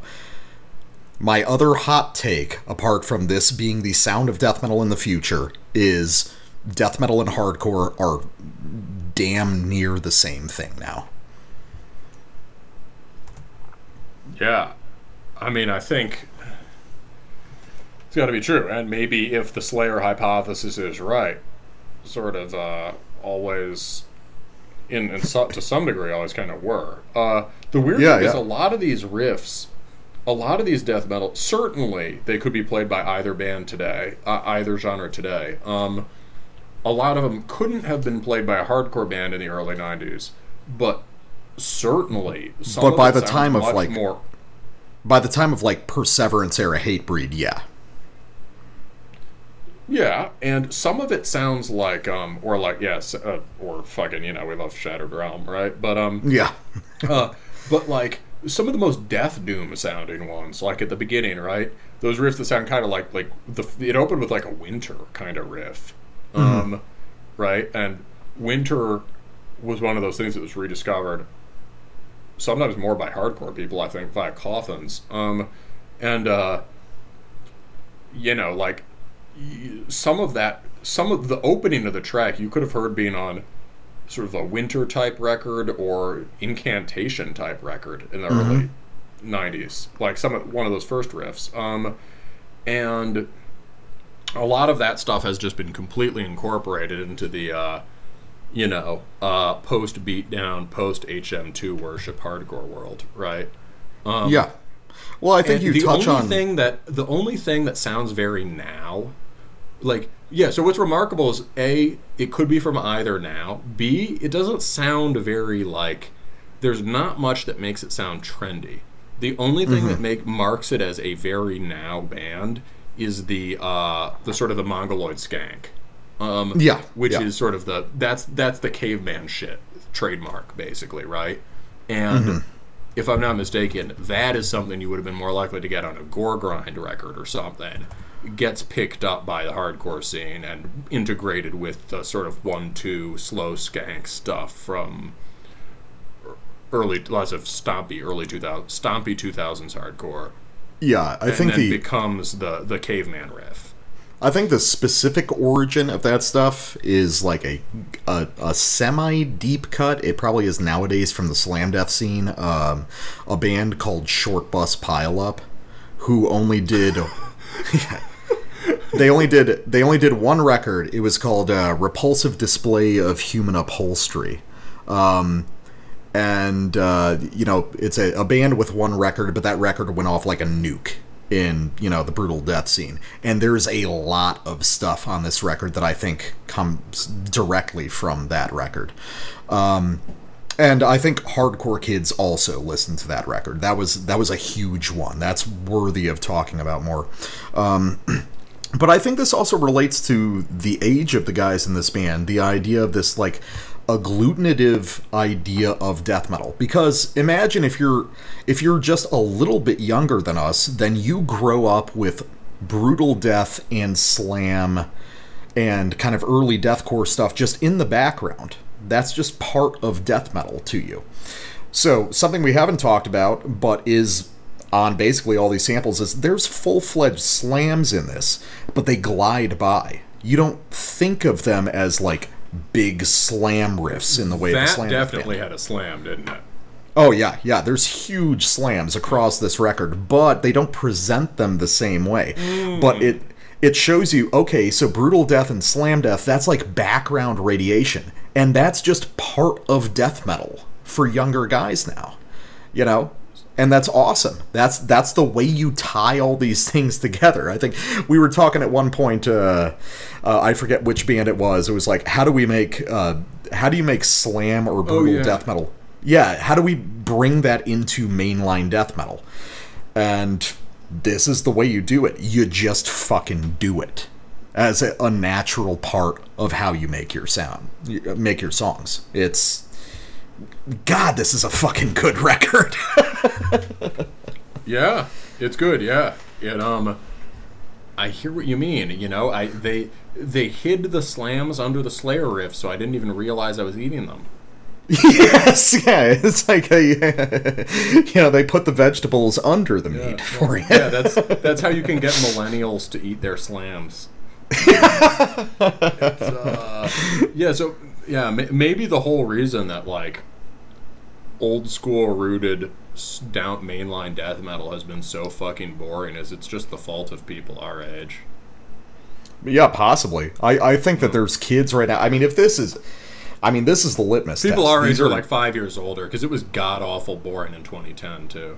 My other hot take, apart from this being the sound of death metal in the future, is death metal and hardcore are damn near the same thing now. Yeah. I mean, I think it's got to be true. And maybe if the Slayer hypothesis is right, sort of uh, always, in, in so, to some degree, always kind of were. Uh, the weird Yeah, thing is a lot of these riffs, a lot of these death metal, certainly they could be played by either band today, uh, either genre today. Um, a lot of them couldn't have been played by a hardcore band in the early 90s, but certainly some But of by the time of, like, more By the time of like Perseverance era Hatebreed, yeah. Yeah, and some of it sounds like, um, or like, yes, uh, or fucking, you know, we love Shattered Realm, right? But, um, Yeah. uh, but like some of the most Death Doom sounding ones, like at the beginning, right? Those riffs that sound kind of like like the it opened with like a Winter kind of riff, um, right? And Winter was one of those things that was rediscovered sometimes more by hardcore people, I think, via coffins. Um, and uh, you know, like some of that, some of the opening of the track, you could have heard being on sort of a winter type record or incantation type record in the early '90s, like some of, one of those first riffs. Um, and a lot of that stuff has just been completely incorporated into the uh, you know uh, post beatdown, post HM2 worship hardcore world, right? Um, yeah. Well, I think you the touch only on thing that the only thing that sounds very now, like yeah. So what's remarkable is a it could be from either now. B it doesn't sound very like there's not much that makes it sound trendy. The only thing Mm-hmm. that make marks it as a very now band is the uh, the sort of the mongoloid skank. Um, Yeah, which yeah. is sort of the that's that's the caveman shit trademark basically, right? And Mm-hmm. if I'm not mistaken, that is something you would have been more likely to get on a gore grind record or something. Gets picked up by the hardcore scene and integrated with the sort of one-two slow skank stuff from early lots of stompy early 2000 stompy 2000s hardcore Yeah, I and think the becomes the the caveman riff I think the specific origin of that stuff is like a a, a semi deep cut. It probably is nowadays from the slam death scene. Um, a band called Short Bus Pile Up, who only did. they only did they only did one record. It was called uh, "Repulsive Display of Human Upholstery." Um, and uh, you know it's a, a band with one record but that record went off like a nuke in you know the brutal death scene and there's a lot of stuff on this record that i think comes directly from that record um, and i think hardcore kids also listen to that record that was that was a huge one that's worthy of talking about more um, but I think this also relates to the age of the guys in this band, the idea of this like agglutinative idea of death metal. Because imagine if you're if you're just a little bit younger than us, then you grow up with brutal death and slam and kind of early deathcore stuff just in the background. That's just part of death metal to you. So, something we haven't talked about, but is on basically all these samples, is there's full fledged slams in this, but they glide by. You don't think of them as like big slam riffs in the way the that slam definitely had a slam didn't it Oh yeah, yeah. There's huge slams across this record, but they don't present them the same way. Hmm. But it it shows you okay, so brutal death and slam death that's like background radiation, and that's just part of death metal for younger guys now. You know, and that's awesome. That's that's the way you tie all these things together. I think we were talking at one point. Uh, uh, I forget which band it was. It was like, how do we make uh, how do you make slam or brutal yeah. death metal? Yeah, how do we bring that into mainline death metal? And this is the way you do it. You just fucking do it as a, natural part of how you make your sound, make your songs. It's God, this is a fucking good record. Yeah, it's good. Yeah, it um, I hear what you mean. You know, I they they hid the slams under the Slayer riff, so I didn't even realize I was eating them. yes, yeah, it's like a, you know, they put the vegetables under the meat for you. Yeah, that's that's how you can get millennials to eat their slams. It's, uh, yeah, so yeah, ma- maybe the whole reason that like old school rooted down mainline death metal has been so fucking boring is it's just the fault of people our age. Yeah, possibly. I, I think that there's kids right now. I mean, if this is, I mean, this is the litmus. People test. our age are like five years older because it was god awful boring in 2010 too.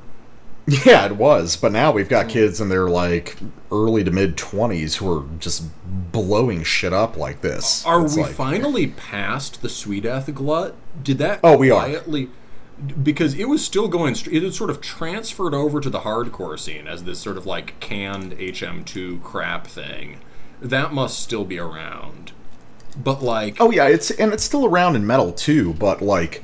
Yeah, it was. But now we've got kids in their like early to mid twenties who are just blowing shit up like this. Are It's we like- finally past the Swedeath glut? Did that Oh, we are. quietly because it was still going it had sort of transferred over to the hardcore scene as this sort of like canned HM2 crap thing. That must still be around. But like Oh yeah, it's and it's still around in metal too, but like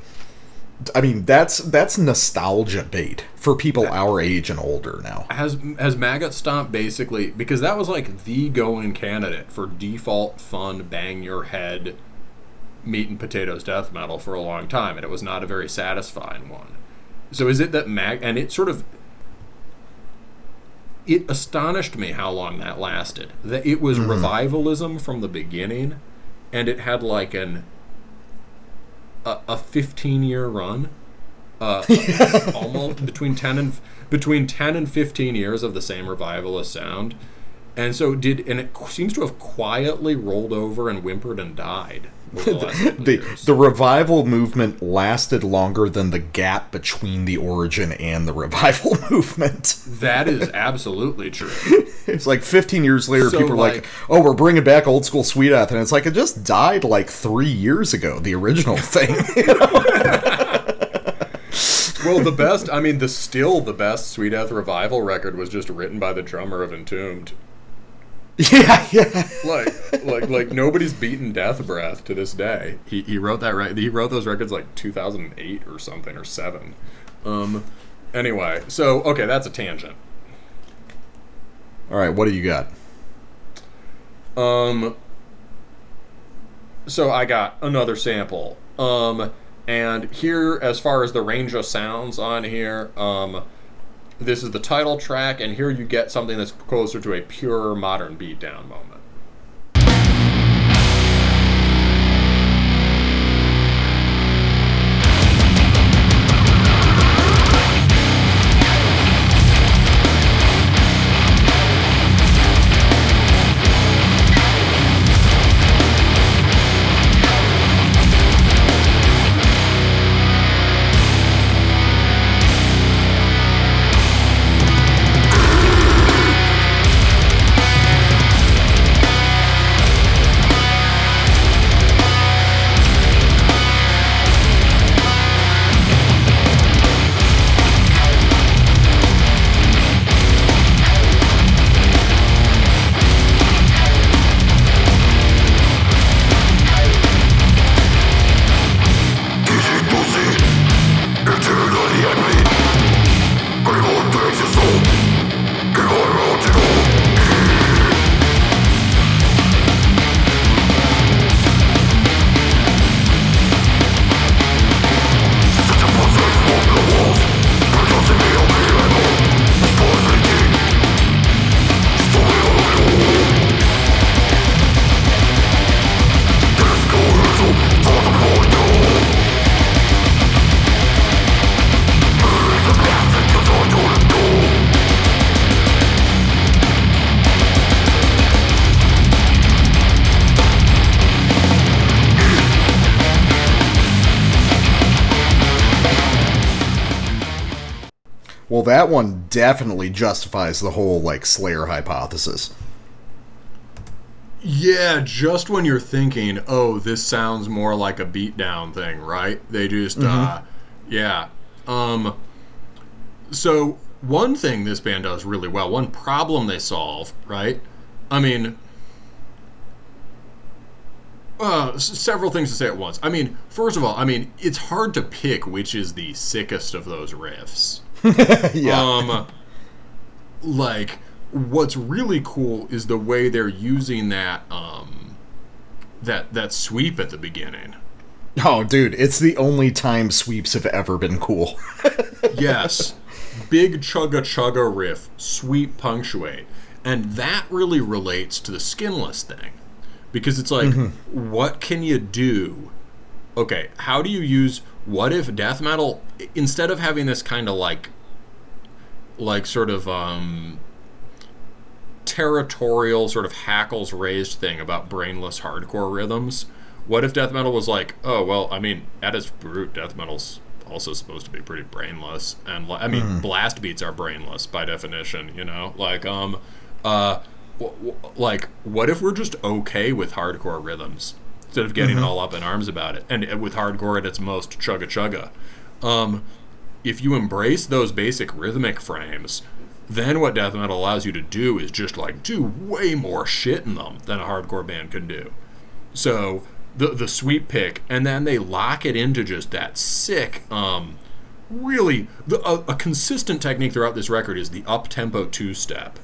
I mean, that's that's nostalgia bait for people our age and older now. has has Maggot Stomp basically because that was like the going candidate for default fun bang your head meat and potatoes death metal for a long time and it was not a very satisfying one. So is it that Mag and it sort of it astonished me how long that lasted. That it was mm-hmm. revivalism from the beginning and it had like an a, a 15 year run uh, almost between 10 and between 10 and 15 years of the same revivalist sound. And so did and it seems to have quietly rolled over and whimpered and died the, last couple of The the revival movement lasted longer than the gap between the origin and the revival movement. that is absolutely true It's like 15 years later, So, people are like, like- "Oh, we're bringing back old school Swedeath," and it's like it just died like three years ago. The original thing. well the best i mean the still the best Swedeath revival record was just written by the drummer of entombed Yeah, yeah. like like like nobody's beaten Death Breath to this day. He, he wrote that right. He wrote those records like 2008 or something or seven. Um. Anyway, so okay, that's a tangent. All right, what do you got? Um. So I got another sample. Um. And here, as far as the range of sounds on here, um, this is the title track, and here you get something that's closer to a pure modern beatdown moment. That one definitely justifies the whole like Slayer hypothesis. Yeah, just when you're thinking, oh, this sounds more like a beatdown thing, right? They just, uh, yeah. Um, so one thing this band does really well, one problem they solve, right? I mean, uh, s- several things to say at once. I mean, first of all, I mean, it's hard to pick which is the sickest of those riffs. yeah. Um, like what's really cool is the way they're using that um that that sweep at the beginning. oh, dude, it's the only time sweeps have ever been cool. Yes, big chugga chugga riff, sweep punctuate, and that really relates to the skinless thing because it's like, what can you do? Okay, how do you use? What if death metal instead of having this kind of like like sort of um territorial sort of hackles raised thing about brainless hardcore rhythms what if death metal was like oh well i mean at its root death metal's also supposed to be pretty brainless and i mean blast beats are brainless by definition you know? Like um uh w- w- like what if we're just okay with hardcore rhythms instead of getting all up in arms about it. And with hardcore at its most chugga chugga. Um if you embrace those basic rhythmic frames, then what death metal allows you to do is just like do way more shit in them than a hardcore band can do. So the the sweep pick, and then they lock it into just that sick, um, really the, a, a consistent technique throughout this record is the up tempo two step,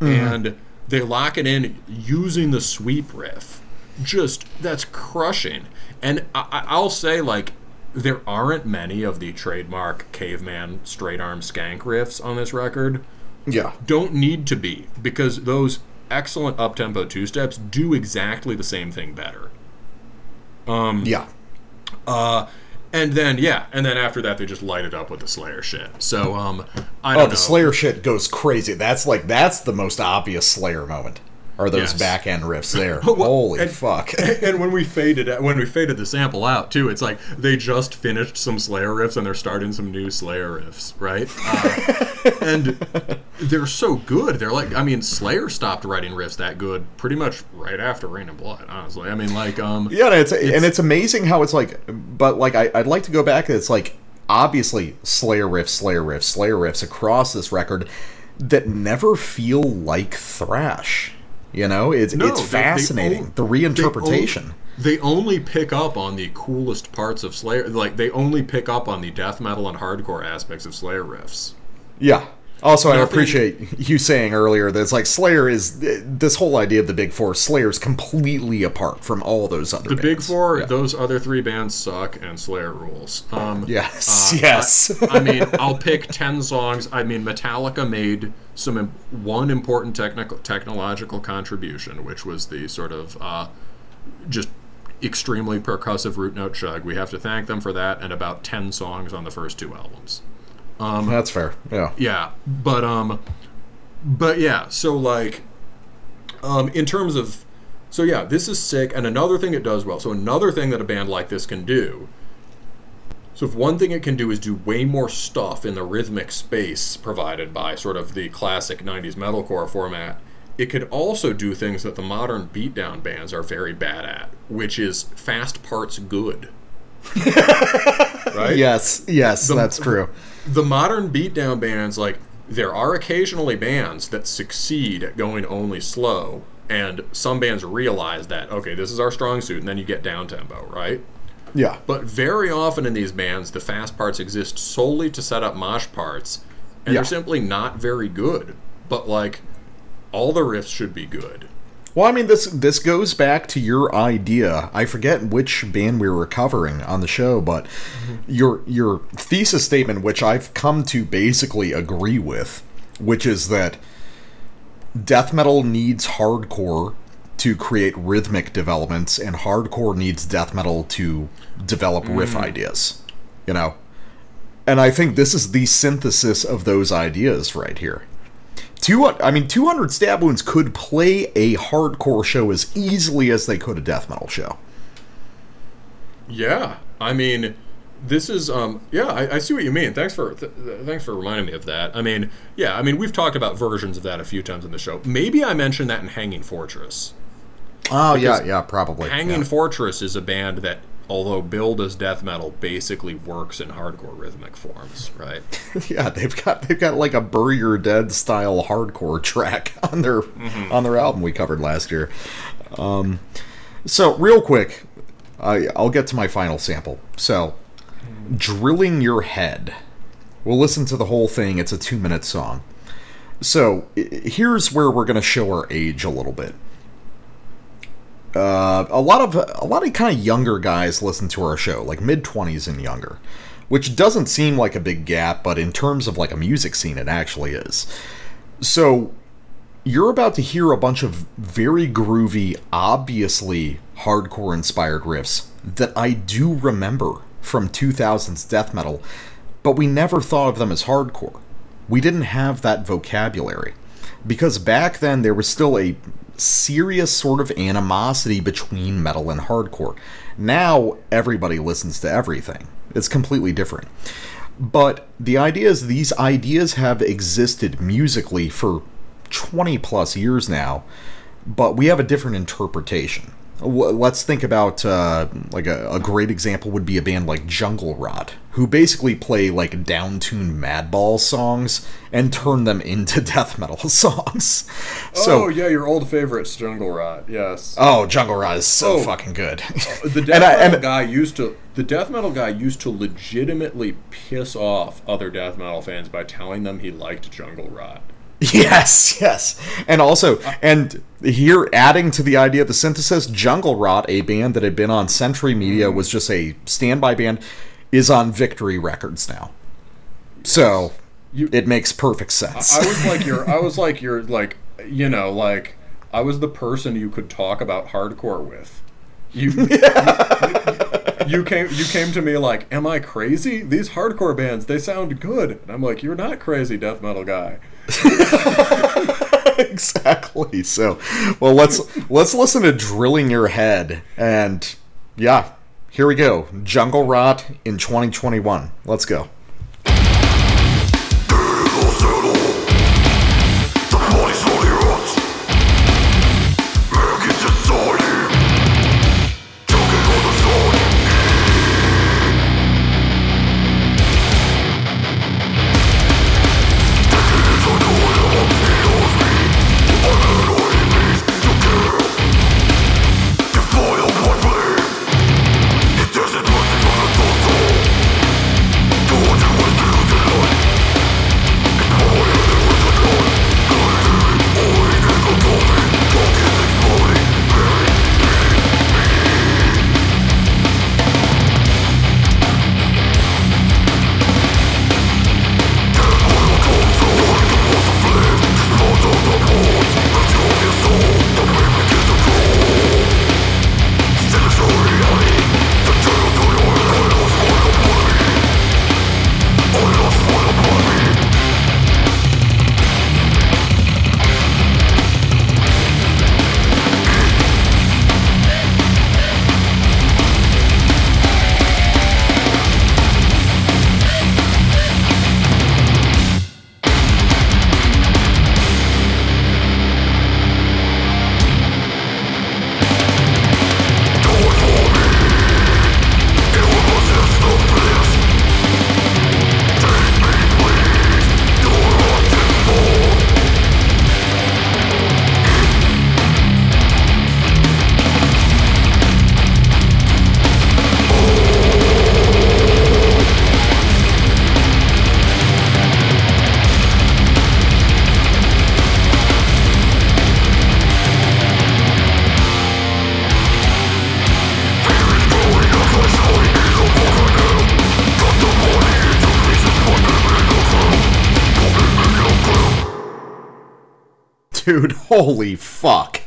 and they lock it in using the sweep riff. Just that's crushing, and I, I- I'll say like there aren't many of the trademark caveman straight arm skank riffs on this record. yeah. Don't need to be because those excellent up tempo two steps do exactly the same thing better. Um, yeah. Uh, and then yeah, and then after that they just light it up with the Slayer shit. So um, I don't Oh, know. the Slayer shit goes crazy. That's like that's the most obvious Slayer moment. Are those Yes. back end riffs there? Well, Holy and- fuck. and when we faded when we faded the sample out too, it's like they just finished some Slayer riffs and they're starting some new Slayer riffs, right? Uh, and they're so good. They're like, I mean, Slayer stopped writing riffs that good pretty much right after Reign in Blood. Honestly, I mean, like, um, Yeah, and it's, and it's amazing how it's like, but like I, I'd like to go back. It's like obviously Slayer riffs, Slayer riffs, Slayer riffs across this record that never feel like thrash. You know, it's No, it's they- they fascinating the reinterpretation. They, on- they only pick up on the coolest parts of Slayer. Like they only pick up on the death metal and hardcore aspects of Slayer riffs. Yeah. Also, I appreciate you saying earlier that it's like Slayer is this whole idea of the Big Four. Slayer's completely apart from all those other. Bands. The Big. Four, Yeah. those other three bands suck, and Slayer rules. Um, Yes, uh, yes. I, I mean, I'll pick ten songs. I mean, Metallica made some im- one important technical technological contribution, which was the sort of uh, just extremely percussive root note chug. We have to thank them for that, and about ten songs on the first two albums. That's fair. Yeah. Yeah, but um, but yeah. So like, um, in terms of, so yeah, this is sick. And another thing it does well. So another thing that a band like this can do. So if one thing it can do is do way more stuff in the rhythmic space provided by sort of the classic '90s metalcore format. It could also do things that the modern beatdown bands are very bad at, which is fast parts good. right? Yes. Yes. that's true. The modern beatdown bands like there are occasionally bands that succeed at going only slow and some bands realize that okay this is our strong suit and then you get down tempo right Yeah. but very often in these bands the fast parts exist solely to set up mosh parts and Yeah. they're simply not very good but like all the riffs should be good Well, I mean, this this goes back to your idea. I forget which band we were covering on the show, but mm-hmm. your your thesis statement, which I've come to basically agree with, which is that death metal needs hardcore to create rhythmic developments, and hardcore needs death metal to develop riff mm. ideas. You know, and I think this is the synthesis of those ideas right here. Two, I mean, 200 stab wounds could play a hardcore show as easily as they could a death metal show. Yeah, I mean, this is um yeah, I, I see what you mean. Thanks for th- th- thanks for reminding me of that. I mean, yeah, I mean we've talked about versions of that a few times in the show. Maybe I mentioned that in Hanging Fortress. Oh yeah, yeah, probably. Hanging yeah. Fortress is a band that, although billed as death metal, basically works in hardcore rhythmic forms, right? yeah, they've got they've got like a Bury Your Dead style hardcore track on their on their album we covered last year. Um, so real quick, I I'll get to my final sample. So, drilling your head. We'll listen to the whole thing. It's a two minute song. So here's where we're gonna show our age a little bit. Uh, a lot of a lot of kind of younger guys listen to our show, like mid twenties and younger, which doesn't seem like a big gap, but in terms of like a music scene, it actually is. So you're about to hear a bunch of very groovy, obviously hardcore inspired riffs that I do remember from 2000s death metal, but we never thought of them as hardcore. We didn't have that vocabulary. Because back then there was still a serious sort of animosity between metal and hardcore. Now everybody listens to everything. It's completely different. But the idea is these ideas have existed musically for 20 plus years now, but we have a different interpretation. W- Let's think about uh, like a, a great example would be a band like Jungle Rot, who basically play like down-tuned Madball songs and turn them into death metal songs. So, oh yeah, your old favorites, Jungle Rot. Yes. oh, Jungle Rot is so Oh. fucking good. the death and I- metal and- guy used to the death metal guy used to legitimately piss off other death metal fans by telling them he liked Jungle Rot. Yes, yes. And also, and here adding to the idea of the synthesis, Jungle Rot, a band that had been on Century Media, was just a standby band, is on Victory Records now. So You- it makes perfect sense. I was like your I was like your like you know like I was the person you could talk about hardcore with. You, you, you, you came you came to me like, "Am I crazy? These hardcore bands, they sound good." And I'm like, "You're not crazy, death metal guy." exactly. So, well, let's let's listen to "Drilling Your Head," and yeah, here we go. Jungle Rot in 2021. Let's go. Holy fuck.